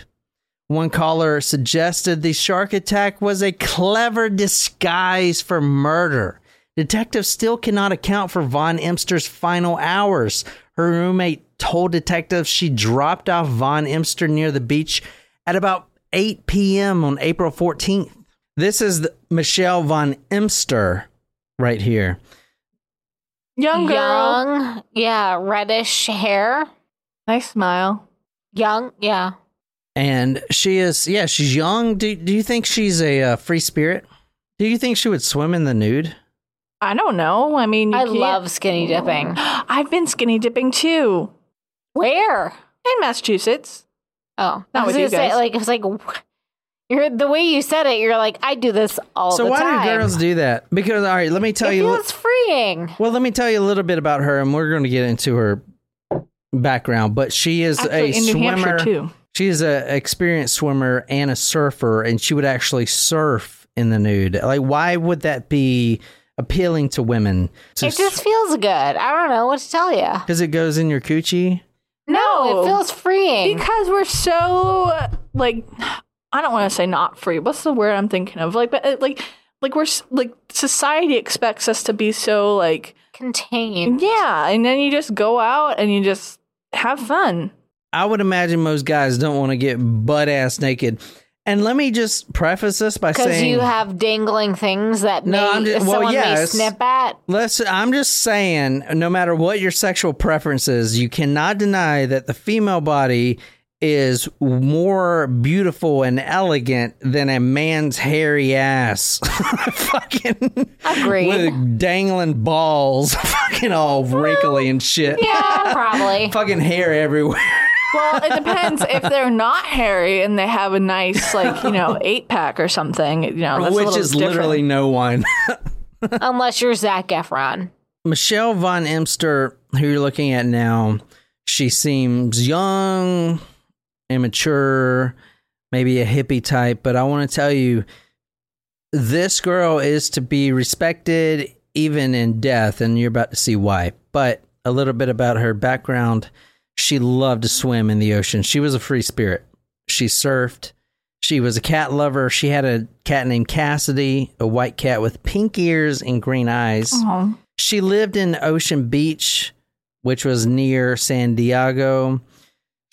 One caller suggested the shark attack was a clever disguise for murder. Detectives still cannot account for Von Emster's final hours. Her roommate told detectives she dropped off Von Emster near the beach at about 8 p.m. on April 14th. This is the, Michelle Von Emster right here. Young girl. Young, yeah, reddish hair. Nice smile. Young, yeah. And she is, yeah, she's young. Do, do you think she's a uh, free spirit? Do you think she would swim in the nude? I don't know. I mean, you I can't- love skinny dipping. I've been skinny dipping too Where? in Massachusetts. Oh, Not I was with you gonna say, guys. like, it's like you're the way you said it. You're like, I do this all so the time. So why do girls do that? Because all right, let me tell it you. feels freeing. Well, let me tell you a little bit about her, and we're going to get into her background. But she is Actually, a in swimmer. Hampshire too. She is an experienced swimmer and a surfer, and she would actually surf in the nude. Like, why would that be appealing to women? It just feels good. I don't know what to tell you. because it goes in your coochie. No, it feels freeing. because we're so like I don't want to say not free. What's the word I'm thinking of? Like, but uh, like, like we're like society expects us to be so like Contained. yeah, and then you just go out and you just have fun. I would imagine most guys don't want to get butt ass naked. And let me just preface this by Because saying, you have dangling things that No, may, I'm just- well, someone yes. may snip at. Let's. I'm just saying, no matter what your sexual preference is, you cannot deny that the female body is more beautiful and elegant than a man's hairy ass. fucking Agreed. with dangling balls, fucking all wrinkly and shit. Yeah, probably. fucking hair everywhere. Well, it depends if they're not hairy and they have a nice, like you know, eight pack or something. You know, that's Which is different. literally no one. Unless you're Zac Efron. Michelle Von Emster, who you're looking at now, she seems young, immature, maybe a hippie type, but I want to tell you this girl is to be respected even in death, and you're about to see why. But a little bit about her background she loved to swim in the ocean. She was a free spirit. She surfed. She was a cat lover. She had a cat named Cassidy, a white cat with pink ears and green eyes. Oh. She lived in Ocean Beach, which was near San Diego.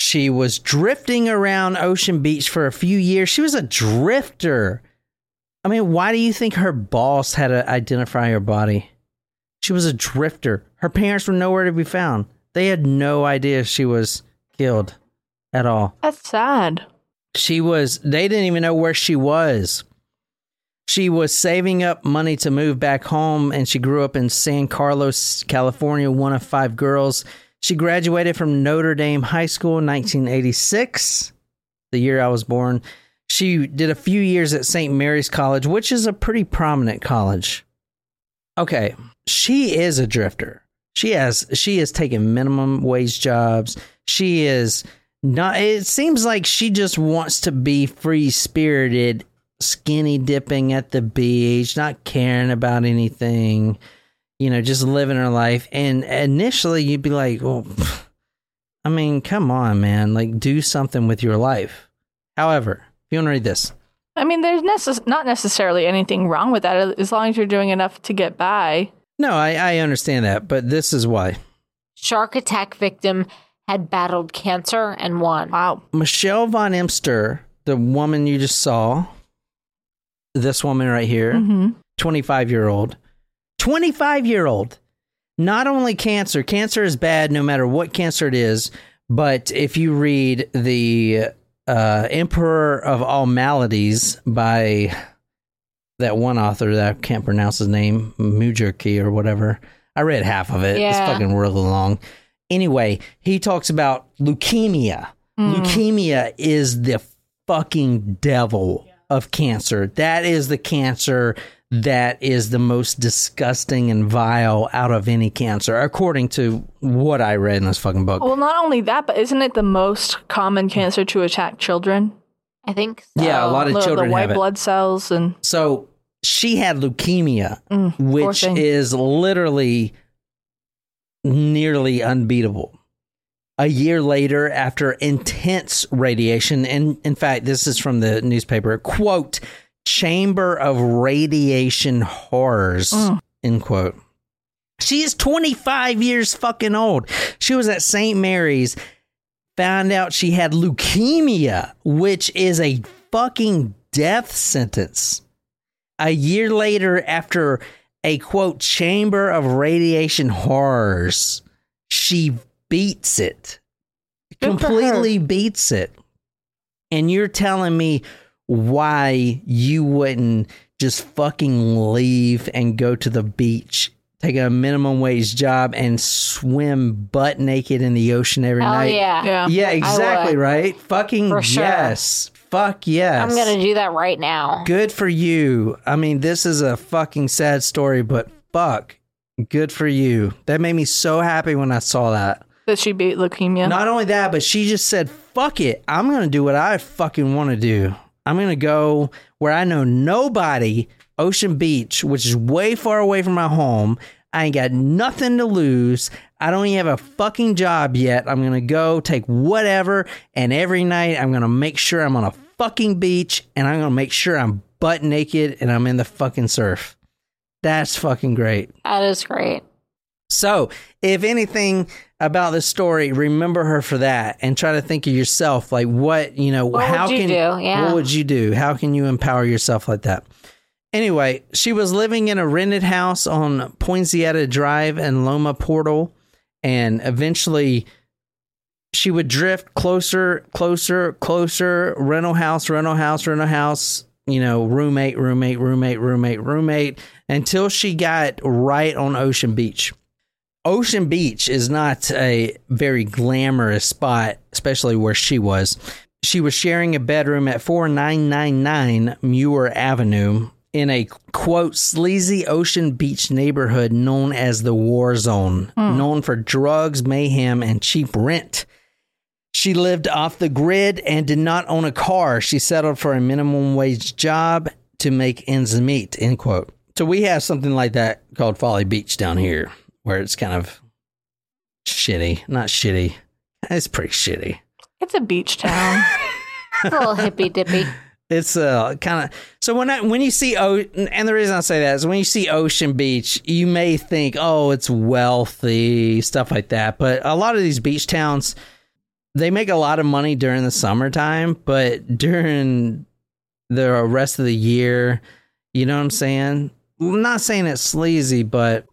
She was drifting around Ocean Beach for a few years. She was a drifter. I mean, why do you think her boss had to identify her body? She was a drifter. Her parents were nowhere to be found. They had no idea she was killed at all. That's sad. She was, they didn't even know where she was. She was saving up money to move back home and she grew up in San Carlos, California, one of five girls. She graduated from Notre Dame High School in 1986, the year I was born. She did a few years at St. Mary's College, which is a pretty prominent college. Okay, she is a drifter. She has she has taken minimum wage jobs. She is not it seems like she just wants to be free spirited, skinny dipping at the beach, not caring about anything, you know, just living her life. And initially you'd be like, well, I mean, come on, man, like do something with your life. However, if you want to read this, I mean, there's necess- not necessarily anything wrong with that as long as you're doing enough to get by. no, I, I understand that, but this is why. Shark attack victim had battled cancer and won. Wow. Michelle Von Emster, the woman you just saw, this woman right here, hmm 25 year old, 25 year old, not only cancer, cancer is bad no matter what cancer it is, but if you read the uh, Emperor of All Maladies by that one author that I can't pronounce his name, Mujerki or whatever, I read half of it. It's fucking really long. Anyway, he talks about leukemia. Leukemia is the fucking devil of cancer. That is the cancer that is the most disgusting and vile out of any cancer, according to what I read in this fucking book. Well, not only that, but isn't it the most common cancer to attack children? I think so. Yeah, a lot of the, children the white have it. blood cells and So she had leukemia, Mm, which is literally nearly unbeatable. A year later, after intense radiation, and in fact, this is from the newspaper quote, Chamber of Radiation Horrors, Mm. end quote. She is 25 years fucking old. She was at St. Mary's, found out she had leukemia, which is a fucking death sentence. A year later, after a quote, chamber of radiation horrors, she beats it. Completely beats it. And you're telling me why you wouldn't just fucking leave and go to the beach, take a minimum wage job, and swim butt naked in the ocean every Hell night? yeah. yeah. Yeah, exactly, right? Fucking For sure. yes. Fuck yes. I'm going to do that right now. Good for you. I mean, this is a fucking sad story, but fuck. Good for you. That made me so happy when I saw that. That she beat leukemia. Not only that, but she just said, fuck it. I'm going to do what I fucking want to do. I'm going to go where I know nobody, Ocean Beach, which is way far away from my home. I ain't got nothing to lose. I don't even have a fucking job yet. I'm going to go take whatever. And every night I'm going to make sure I'm on a fucking beach and I'm going to make sure I'm butt naked and I'm in the fucking surf. That's fucking great. That is great. So, if anything about this story, remember her for that and try to think of yourself like what, you know, What how would you can do? Yeah. what would you do? How can you empower yourself like that? Anyway, she was living in a rented house on Poinciana Drive in Loma Portal and eventually she would drift closer, closer, closer, rental house, rental house, rental house, you know, roommate, roommate, roommate, roommate, roommate, until she got right on Ocean Beach. Ocean Beach is not a very glamorous spot, especially where she was. She was sharing a bedroom at 4999 Muir Avenue in a quote sleazy Ocean Beach neighborhood known as the War Zone, hmm. known for drugs, mayhem, and cheap rent. She lived off the grid and did not own a car. She settled for a minimum wage job to make ends meet. End quote. So we have something like that called Folly Beach down here, where it's kind of shitty. Not shitty. It's pretty shitty. It's a beach town. It's a little hippy dippy. It's uh kind of so when I when you see o and the reason I say that is when you see Ocean Beach, you may think, oh, it's wealthy stuff like that. But a lot of these beach towns, they make a lot of money during the summertime, but during the rest of the year, you know what I'm saying? I'm not saying it's sleazy, but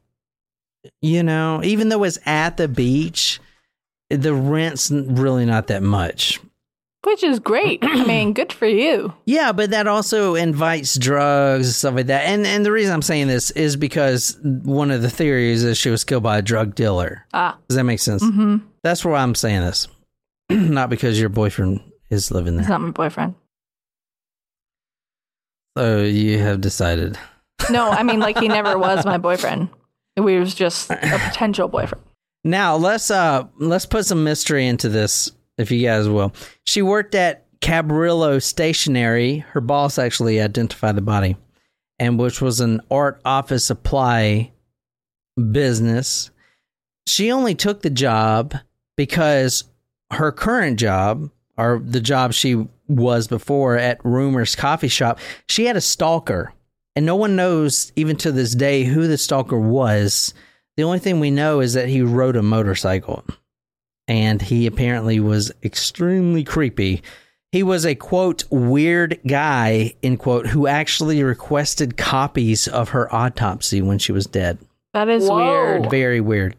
you know, even though it's at the beach, the rent's really not that much. Which is great. I mean, good for you. Yeah, but that also invites drugs and stuff like that. And and the reason I'm saying this is because one of the theories is she was killed by a drug dealer. Ah. Does that make sense? Mm-hmm. That's why I'm saying this, not because your boyfriend is living He's there. not my boyfriend. So you have decided. No, I mean, like, he never was my boyfriend. We was just a potential boyfriend. Now let's uh let's put some mystery into this, if you guys will. She worked at Cabrillo Stationery. Her boss actually identified the body, and which was an art office supply business. She only took the job because her current job, or the job she was before at Rumors Coffee Shop, she had a stalker. And no one knows, even to this day, who the stalker was. The only thing we know is that he rode a motorcycle. And he apparently was extremely creepy. He was a quote, weird guy, end quote, who actually requested copies of her autopsy when she was dead. That is Whoa. weird. Very weird.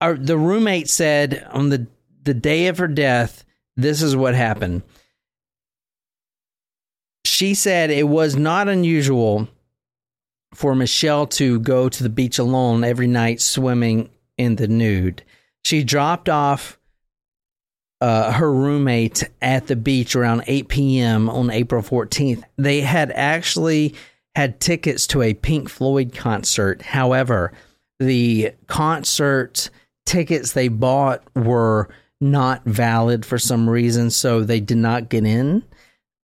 Our, the roommate said on the the day of her death, this is what happened. She said it was not unusual for Michelle to go to the beach alone every night swimming in the nude. She dropped off uh, her roommate at the beach around 8 p.m. on April 14th. They had actually had tickets to a Pink Floyd concert. However, the concert tickets they bought were not valid for some reason, so they did not get in.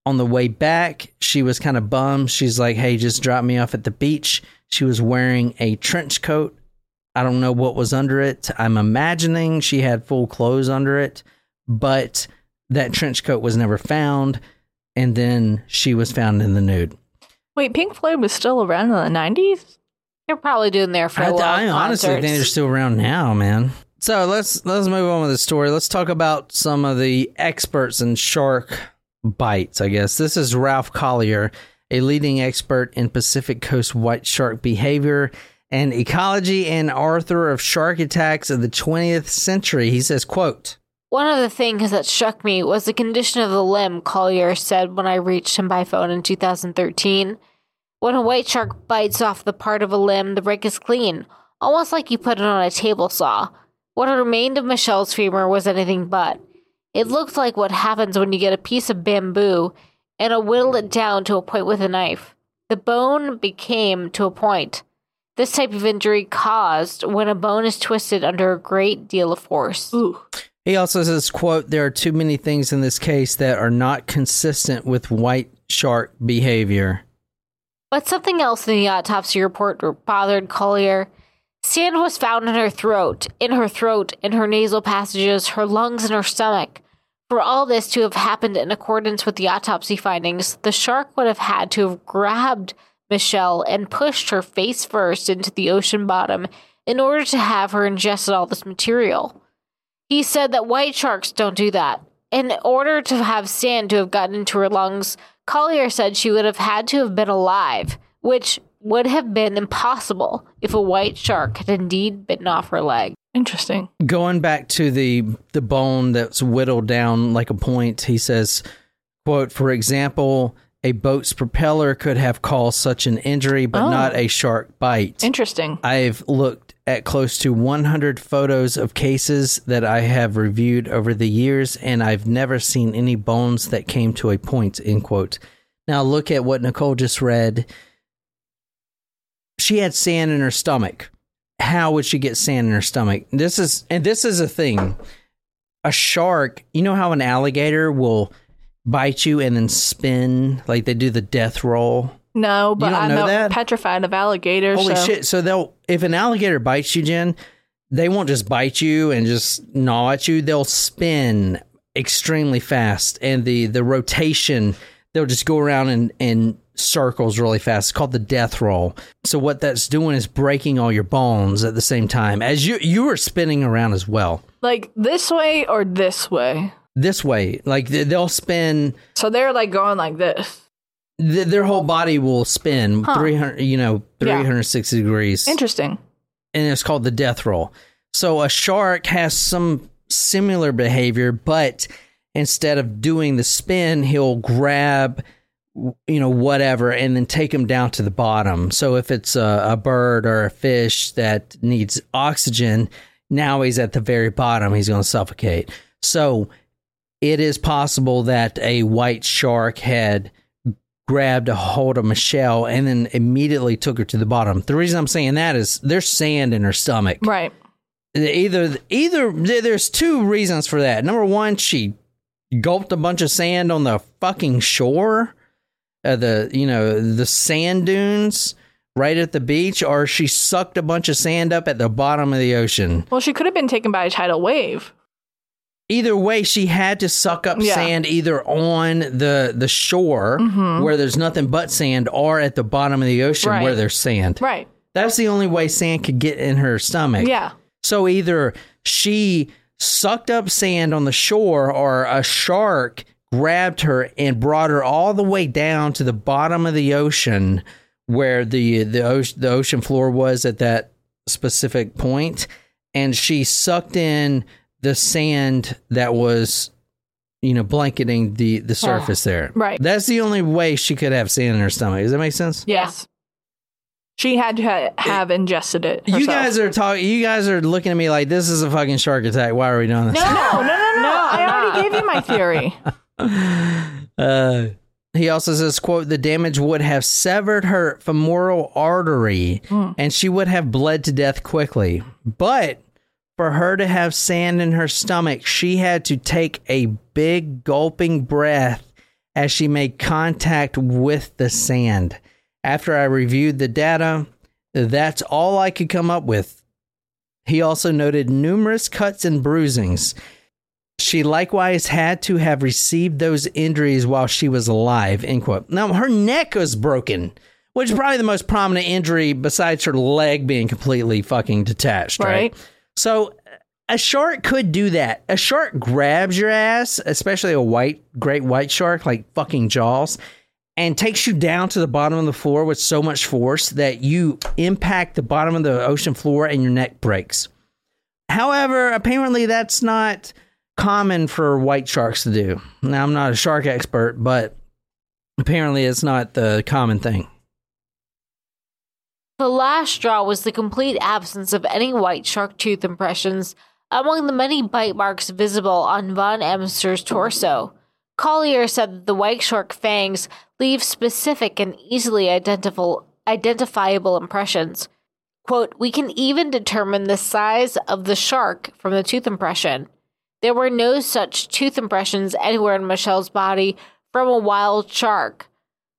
On the way back, she was kind of bummed. She's like, hey, just drop me off at the beach. She was wearing a trench coat. I don't know what was under it. I'm imagining she had full clothes under it, but that trench coat was never found. And then she was found in the nude. Wait, Pink Floyd was still around in the 90s? They're probably doing their I, farewell I honestly think they're still around now, man. So let's let's move on with the story. Let's talk about some of the experts in shark bites. I guess this is Ralph Collier, a leading expert in Pacific Coast white shark behavior and ecology, and author of Shark Attacks of the 20th Century. He says, "quote." One of the things that struck me was the condition of the limb, Collier said when I reached him by phone in 2013. When a white shark bites off the part of a limb, the break is clean, almost like you put it on a table saw. What remained of Michelle's femur was anything but. It looked like what happens when you get a piece of bamboo and a whittle it down to a point with a knife. The bone became to a point. This type of injury caused when a bone is twisted under a great deal of force. Ooh. He also says, "quote There are too many things in this case that are not consistent with white shark behavior." But something else in the autopsy report bothered Collier. Sand was found in her throat, in her throat, in her nasal passages, her lungs, and her stomach. For all this to have happened in accordance with the autopsy findings, the shark would have had to have grabbed Michelle and pushed her face first into the ocean bottom in order to have her ingested all this material. He said that white sharks don't do that. In order to have sand to have gotten into her lungs, Collier said she would have had to have been alive, which would have been impossible if a white shark had indeed bitten off her leg. Interesting. going back to the the bone that's whittled down like a point he says quote for example a boat's propeller could have caused such an injury but Oh. not a shark bite Interesting. i've looked at close to 100 photos of cases that I have reviewed over the years, and I've never seen any bones that came to a point. End quote. Now look at what Nicole just read. She had sand in her stomach. How would she get sand in her stomach? This is and this is a thing. A shark, you know how an alligator will bite you and then spin like they do the death roll? No, but I'm know that? petrified of alligators. Holy so. shit! So they'll if an alligator bites you, Jen, they won't just bite you and just gnaw at you. They'll spin extremely fast, and the the rotation they'll just go around in in circles really fast. It's called the death roll. So what that's doing is breaking all your bones at the same time as you you are spinning around as well. Like this way or this way. This way, like they- they'll spin. So they're like going like this. th- Their whole body will spin Huh. 300, you know, Yeah. 360 degrees. Interesting. and it's called the death roll. So a shark has some similar behavior, but instead of doing the spin, he'll grab you know whatever and then take him down to the bottom. So if it's a, a bird or a fish that needs oxygen, now he's at the very bottom. He's going to suffocate. So it is possible that a white shark had grabbed a hold of Michelle and then immediately took her to the bottom. The reason I'm saying that is there's sand in her stomach. Right. Either either there's two reasons for that. Number one, she gulped a bunch of sand on the fucking shore, uh, the you know the sand dunes right at the beach, or she sucked a bunch of sand up at the bottom of the ocean. Well, she could have been taken by a tidal wave. either way she had to suck up Yeah. sand either on the the shore where there's nothing but sand or at the bottom of the ocean Right. where there's sand Right. that's the only way sand could get in her stomach Yeah. so either she sucked up sand on the shore or a shark grabbed her and brought her all the way down to the bottom of the ocean where the the ocean, the ocean floor was at that specific point and she sucked in the sand that was you know blanketing the the ah, surface there right. that's the only way she could have sand in her stomach does that make sense Yes. She had to ha- have ingested it. you guys are talking you guys are looking at me like this is a fucking shark attack why are we doing this No, no, no, no. No. I already gave you my theory. Uh, he also says, "quote The damage would have severed her femoral artery, and she would have bled to death quickly. But for her to have sand in her stomach, she had to take a big gulping breath as she made contact with the sand. After I reviewed the data, that's all I could come up with." He also noted numerous cuts and bruisings. She likewise had to have received those injuries while she was alive. End quote. Now her neck was broken, which is probably the most prominent injury besides her leg being completely fucking detached. Right. Right. So a shark could do that. A shark grabs your ass, especially a white, great white shark like fucking Jaws, and takes you down to the bottom of the floor with so much force that you impact the bottom of the ocean floor and your neck breaks. However, apparently that's not common for white sharks to do. Now, I'm not a shark expert, but apparently it's not the common thing. The last straw was the complete absence of any white shark tooth impressions among the many bite marks visible on Von Emster's torso. Collier said that the white shark fangs leave specific and easily identifiable, identifiable impressions. Quote, we can even determine the size of the shark from the tooth impression. There were no such tooth impressions anywhere in Michelle's body from a wild shark.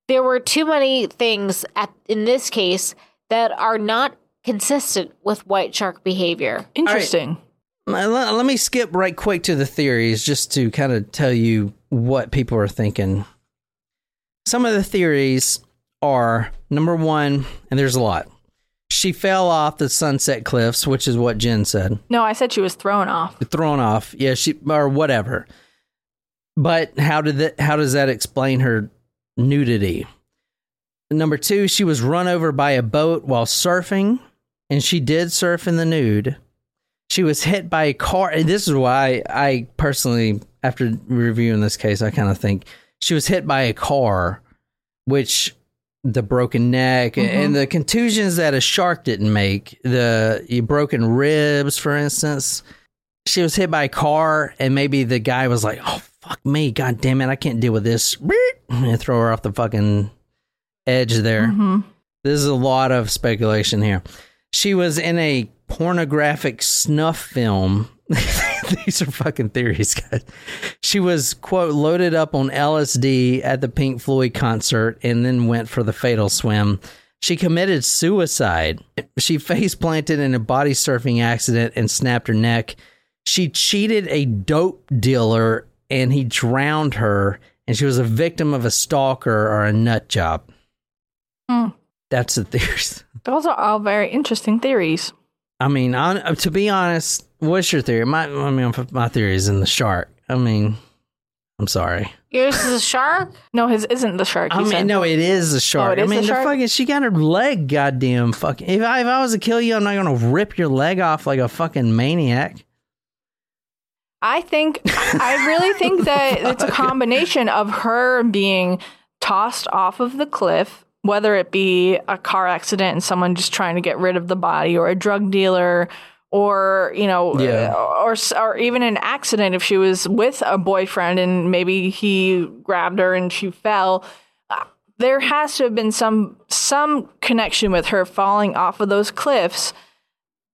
There were too many things at, in this case that are not consistent with white shark behavior. Interesting. Let, let me skip right quick to the theories just to kind of tell you what people are thinking. Some of the theories are number one, and there's a lot. She fell off the sunset cliffs, which is what Jen said. No, I said she was thrown off. Thrown off, yeah, she or whatever. But how did that? How does that explain her nudity? Number two, she was run over by a boat while surfing, and she did surf in the nude. She was hit by a car, and this is why I personally, after reviewing this case, I kind of think she was hit by a car, which the broken neck and mm-hmm. the contusions that a shark didn't make. The broken ribs, for instance. She was hit by a car, and maybe the guy was like, "Oh fuck me, god damn it, I can't deal with this," and throw her off the fucking edge there. Mm-hmm. This is a lot of speculation here. She was in a pornographic snuff film. These are fucking theories, guys. She was, quote, loaded up on LSD at the Pink Floyd concert and then went for the fatal swim. She committed suicide. She face planted in a body surfing accident and snapped her neck. She cheated a dope dealer and he drowned her, and she was a victim of a stalker or a nut job. Hmm. That's the theories. Those are all very interesting theories. I mean, on, uh, to be honest, what's your theory? My, I mean, my theory is in the shark. I mean, I'm sorry. Yours is a shark? No, his isn't the shark. I mean, said. no, it is a shark. Oh, I mean, the fucking she got her leg, goddamn fucking. If I if I was to kill you, I'm not gonna rip your leg off like a fucking maniac. I think I really think that it's a combination of her being tossed off of the cliff, whether it be a car accident and someone just trying to get rid of the body, or a drug dealer, or you know, Yeah. or or even an accident if she was with a boyfriend and maybe he grabbed her and she fell. Uh, There has to have been some some connection with her falling off of those cliffs.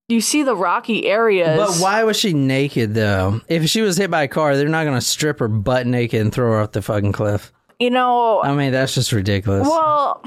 You see the rocky areas. But why was she naked though? If she was hit by a car, they're not gonna strip her butt naked and throw her off the fucking cliff. You know, I mean, that's just ridiculous. Well,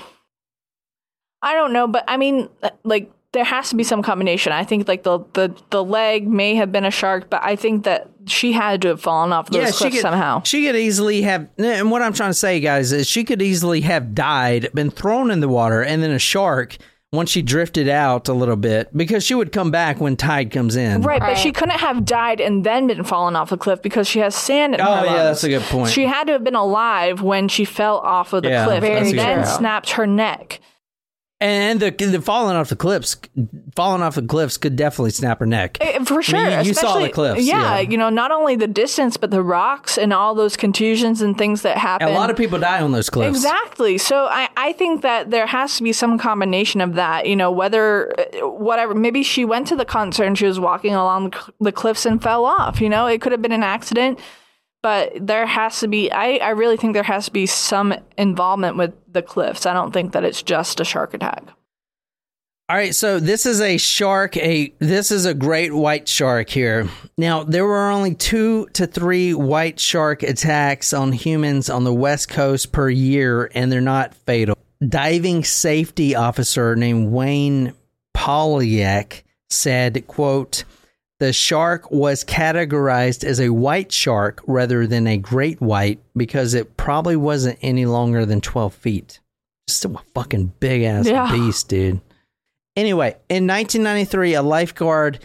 I don't know, but I mean, uh, like there has to be some combination. I think like the the the leg may have been a shark, but I think that she had to have fallen off those yeah, cliffs she could somehow. She could easily have. And what I'm trying to say, guys, is she could easily have died, been thrown in the water, and then a shark once she drifted out a little bit because she would come back when tide comes in. Right, but she couldn't have died and then been fallen off the cliff because she has sand in her Oh, lungs. yeah, that's a good point. She had to have been alive when she fell off of the Yeah, cliff and then point. snapped her neck. And the the falling off the cliffs, falling off the cliffs could definitely snap her neck. Eh, For sure. you- you saw the cliffs, Yeah, yeah. you know, not only the distance, but the rocks and all those contusions and things that happen. A lot of people die on those cliffs. Exactly. So I, I think that there has to be some combination of that, you know, whether, whatever, maybe she went to the concert and she was walking along the cliffs and fell off, you know, it could have been an accident, but there has to be, I, I really think there has to be some involvement with the cliffs. I don't think that it's just a shark attack. All right, so this is a shark. A this is a great white shark here. Now there were only two to three white shark attacks on humans on the west coast per year, and they're not fatal. Diving safety officer named Wayne Polyak said, "quote The shark was categorized as a white shark rather than a great white because it probably wasn't any longer than twelve feet. Just a fucking big ass Yeah. beast, dude." Anyway, in 1993, a lifeguard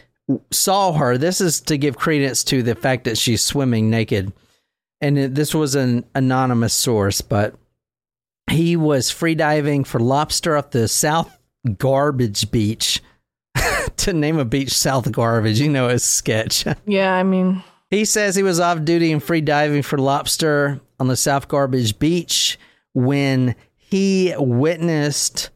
saw her. This is to give credence to the fact that she's swimming naked. And it, this was an anonymous source, but he was free diving for lobster off the South Garbage Beach. To name a beach South Garbage, you know, it's sketch. Yeah, I mean, He says he was off duty and free diving for lobster on the South Garbage Beach when he witnessed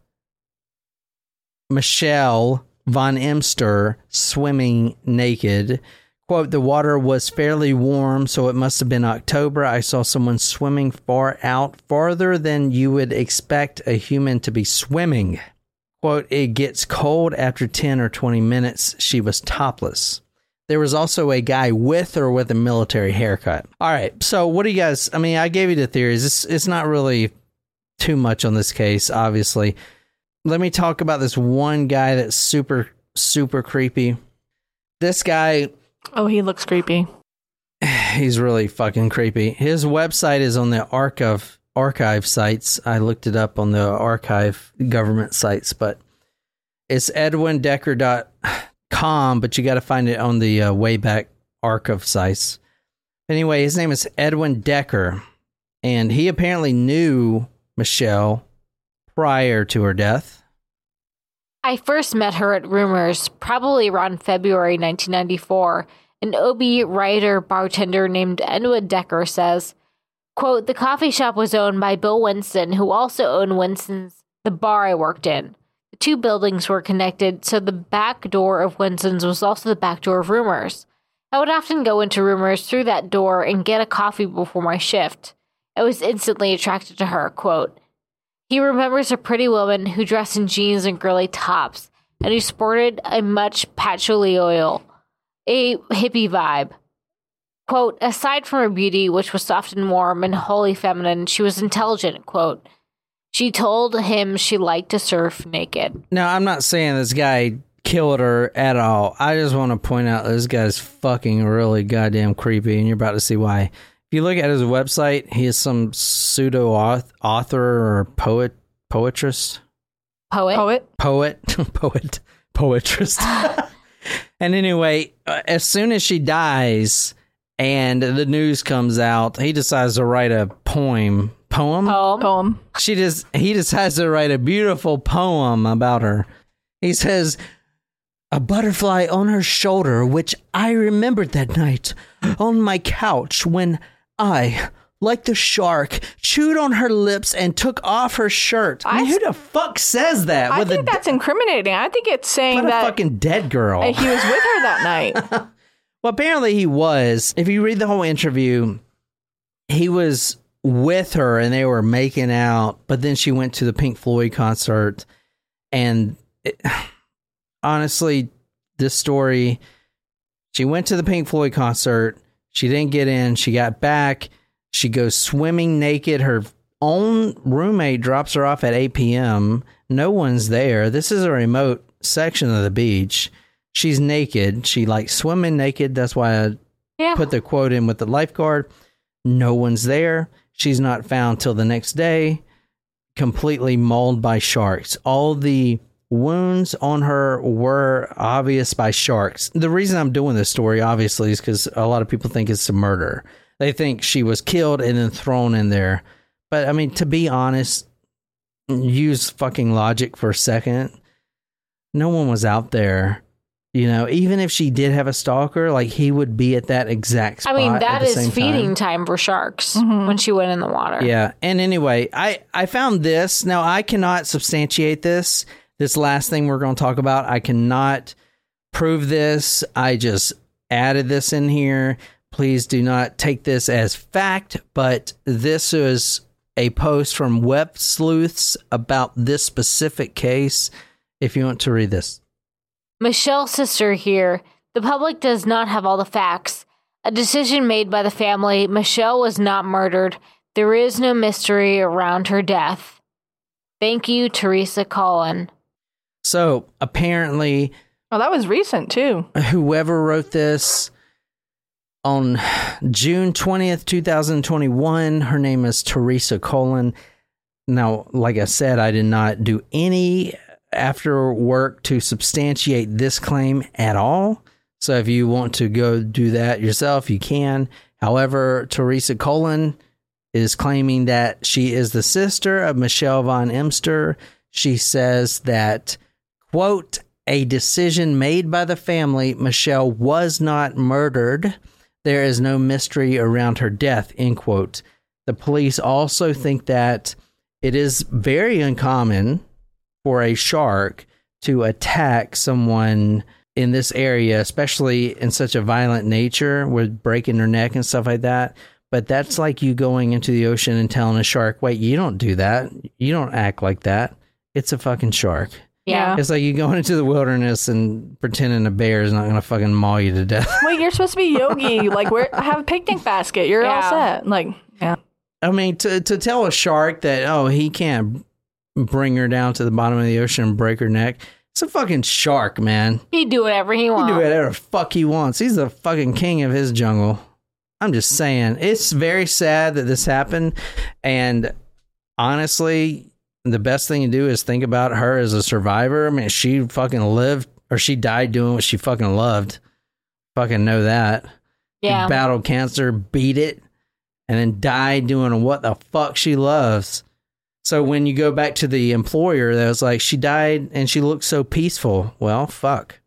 Michelle von Emster swimming naked. Quote, the water was fairly warm, so it must have been October. I saw someone swimming far out, farther than you would expect a human to be swimming. Quote, it gets cold after 10 or 20 minutes. She was topless. There was also a guy with or with a military haircut. All right. So, what do you guys? I mean, I gave you the theories. It's, it's not really too much on this case, obviously. Let me talk about this one guy that's super, super creepy. This guy, oh, he looks creepy. he's really fucking creepy. His website is on the archive archive sites. I looked it up on the archive government sites, but it's edwindecker.com, but you got to find it on the uh, Wayback archive sites. Anyway, his name is Edwin Decker, and he apparently knew Michelle prior to her death. I first met her at Rumors, probably around February 1994. An OB writer bartender named Edwin Decker says, quote, The coffee shop was owned by Bill Winston, who also owned Winston's the bar I worked in. The two buildings were connected, so the back door of Winston's was also the back door of Rumors. I would often go into Rumors through that door and get a coffee before my shift. I was instantly attracted to her. Quote, he remembers a pretty woman who dressed in jeans and girly tops and who sported a much patchouli oil, a hippie vibe. Quote, aside from her beauty, which was soft and warm and wholly feminine, she was intelligent, quote. She told him she liked to surf naked. Now, I'm not saying this guy killed her at all. I just want to point out this guy's fucking really goddamn creepy, and you're about to see why. If you look at his website, he is some pseudo author or poet, poetress, Poet. Poet. poet, poet, poetress. and anyway, uh, as soon as she dies and the news comes out, he decides to write a poem. Poem? Poem. Poem. she just he decides to write a beautiful poem about her. He says, "A butterfly on her shoulder, which I remembered that night on my couch when I." Like the shark, chewed on her lips and took off her shirt. I mean, who the fuck says that? I with think a, that's incriminating. I think it's saying what a that fucking dead girl. he was with her that night. Well, apparently he was. If you read the whole interview, he was with her and they were making out, but then she went to the Pink Floyd concert. And it, honestly, this story, she went to the Pink Floyd concert. She didn't get in. She got back. She goes swimming naked. Her own roommate drops her off at 8 p.m. No one's there. This is a remote section of the beach. She's naked. She like swimming naked. That's why I Yeah. put the quote in with the lifeguard. No one's there. She's not found till the next day, completely mauled by sharks. All the wounds on her were obvious by sharks. The reason I'm doing this story, obviously, is because a lot of people think it's a murder. They think she was killed and then thrown in there. But I mean, to be honest, use fucking logic for a second. No one was out there. You know, even if she did have a stalker, like he would be at that exact spot. I spot. mean, at that the is feeding time. time. for sharks Mhm. when she went in the water. Yeah. And anyway, I I found this. Now I cannot substantiate this. This last thing we're going to talk about, I cannot prove this. I just added this in here. Please do not take this as fact, but this is a post from Web Sleuths about this specific case. If you want to read this. Michelle's sister here. The public does not have all the facts. A decision made by the family. Michelle was not murdered. There is no mystery around her death. Thank you, Teresa Collin. So apparently, Oh, that was recent too. whoever wrote this on June 20th, 2021, her name is Teresa Colon. Now, like I said, I did not do any after work to substantiate this claim at all. So if you want to go do that yourself, you can. However, Teresa Colon is claiming that she is the sister of Michelle von Emster. She says that, quote, a decision made by the family, Michelle was not murdered. There is no mystery around her death, end quote. The police also think that it is very uncommon for a shark to attack someone in this area, especially in such a violent nature with breaking their neck and stuff like that. But that's like you going into the ocean and telling a shark, wait, you don't do that. You don't act like that. It's a fucking shark. Yeah. It's like you going into the wilderness and pretending a bear is not going to fucking maul you to death. Wait, you're supposed to be yogi. like, where have a picnic basket. You're all set. Like, yeah. I mean, to to tell a shark that oh he can't bring her down to the bottom of the ocean and break her neck, it's a fucking shark, man. He'd do whatever he wants. He do whatever fuck he wants. He's the fucking king of his jungle. I'm just saying, it's very sad that this happened, and honestly, the best thing to do is think about her as a survivor. I mean, she fucking lived or she died doing what she fucking loved. Fucking know that. Yeah. She battled cancer, beat it, and then died doing what the fuck she loves. So when you go back to the employer that was like, she died and she looked so peaceful. Well, fuck.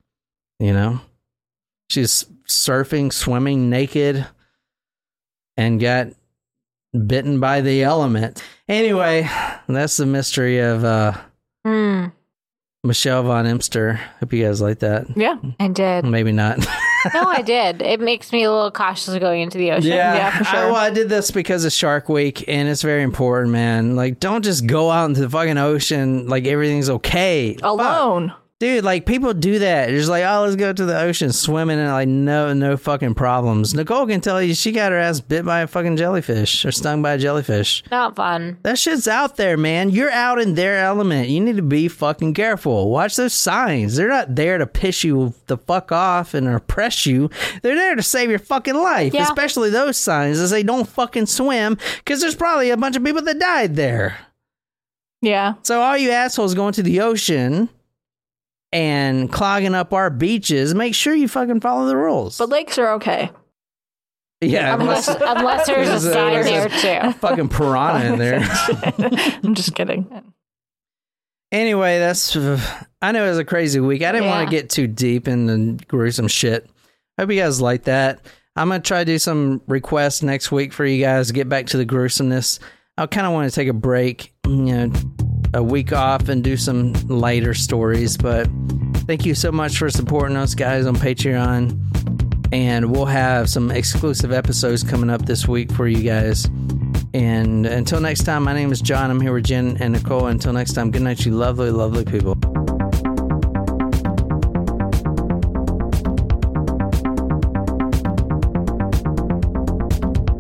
You know? She's surfing, swimming naked, and got bitten by the element. Anyway, that's the mystery of uh Michelle von Emster. Hope you guys like that. Yeah. I did. Maybe not. No, I did. It makes me a little cautious going into the ocean. Yeah, for sure. I, well, I did this because of Shark Week, and it's very important, man. Like, don't just go out into the fucking ocean like everything's okay. Fuck. Dude, like people do that. They're just like, oh, let's go to the ocean swimming and like no, no fucking problems. Nicole can tell you she got her ass bit by a fucking jellyfish or stung by a jellyfish. Not fun. That shit's out there, man. You're out in their element. You need to be fucking careful. Watch those signs. They're not there to piss you the fuck off and oppress you. They're there to save your fucking life. Yeah. Especially those signs that say don't fucking swim because there's probably a bunch of people that died there. Yeah. So all you assholes going to the ocean and clogging up our beaches, make sure you fucking follow the rules. But lakes are okay. yeah, Unless, unless unless there's a There's a- sign there's there too. fucking piranha in there. I'm just kidding. Anyway, that's I know it was a crazy week. I didn't want to get too deep in the gruesome shit. Hope you guys like that. I'm gonna try to do some requests next week for you guys to get back to the gruesomeness. I kind of want to take a break, you know, a week off and do some lighter stories. But thank you so much for supporting us, guys, on Patreon. And we'll have some exclusive episodes coming up this week for you guys. And until next time, my name is John. I'm here with Jen and Nicole. Until next time, good night, you lovely, lovely people.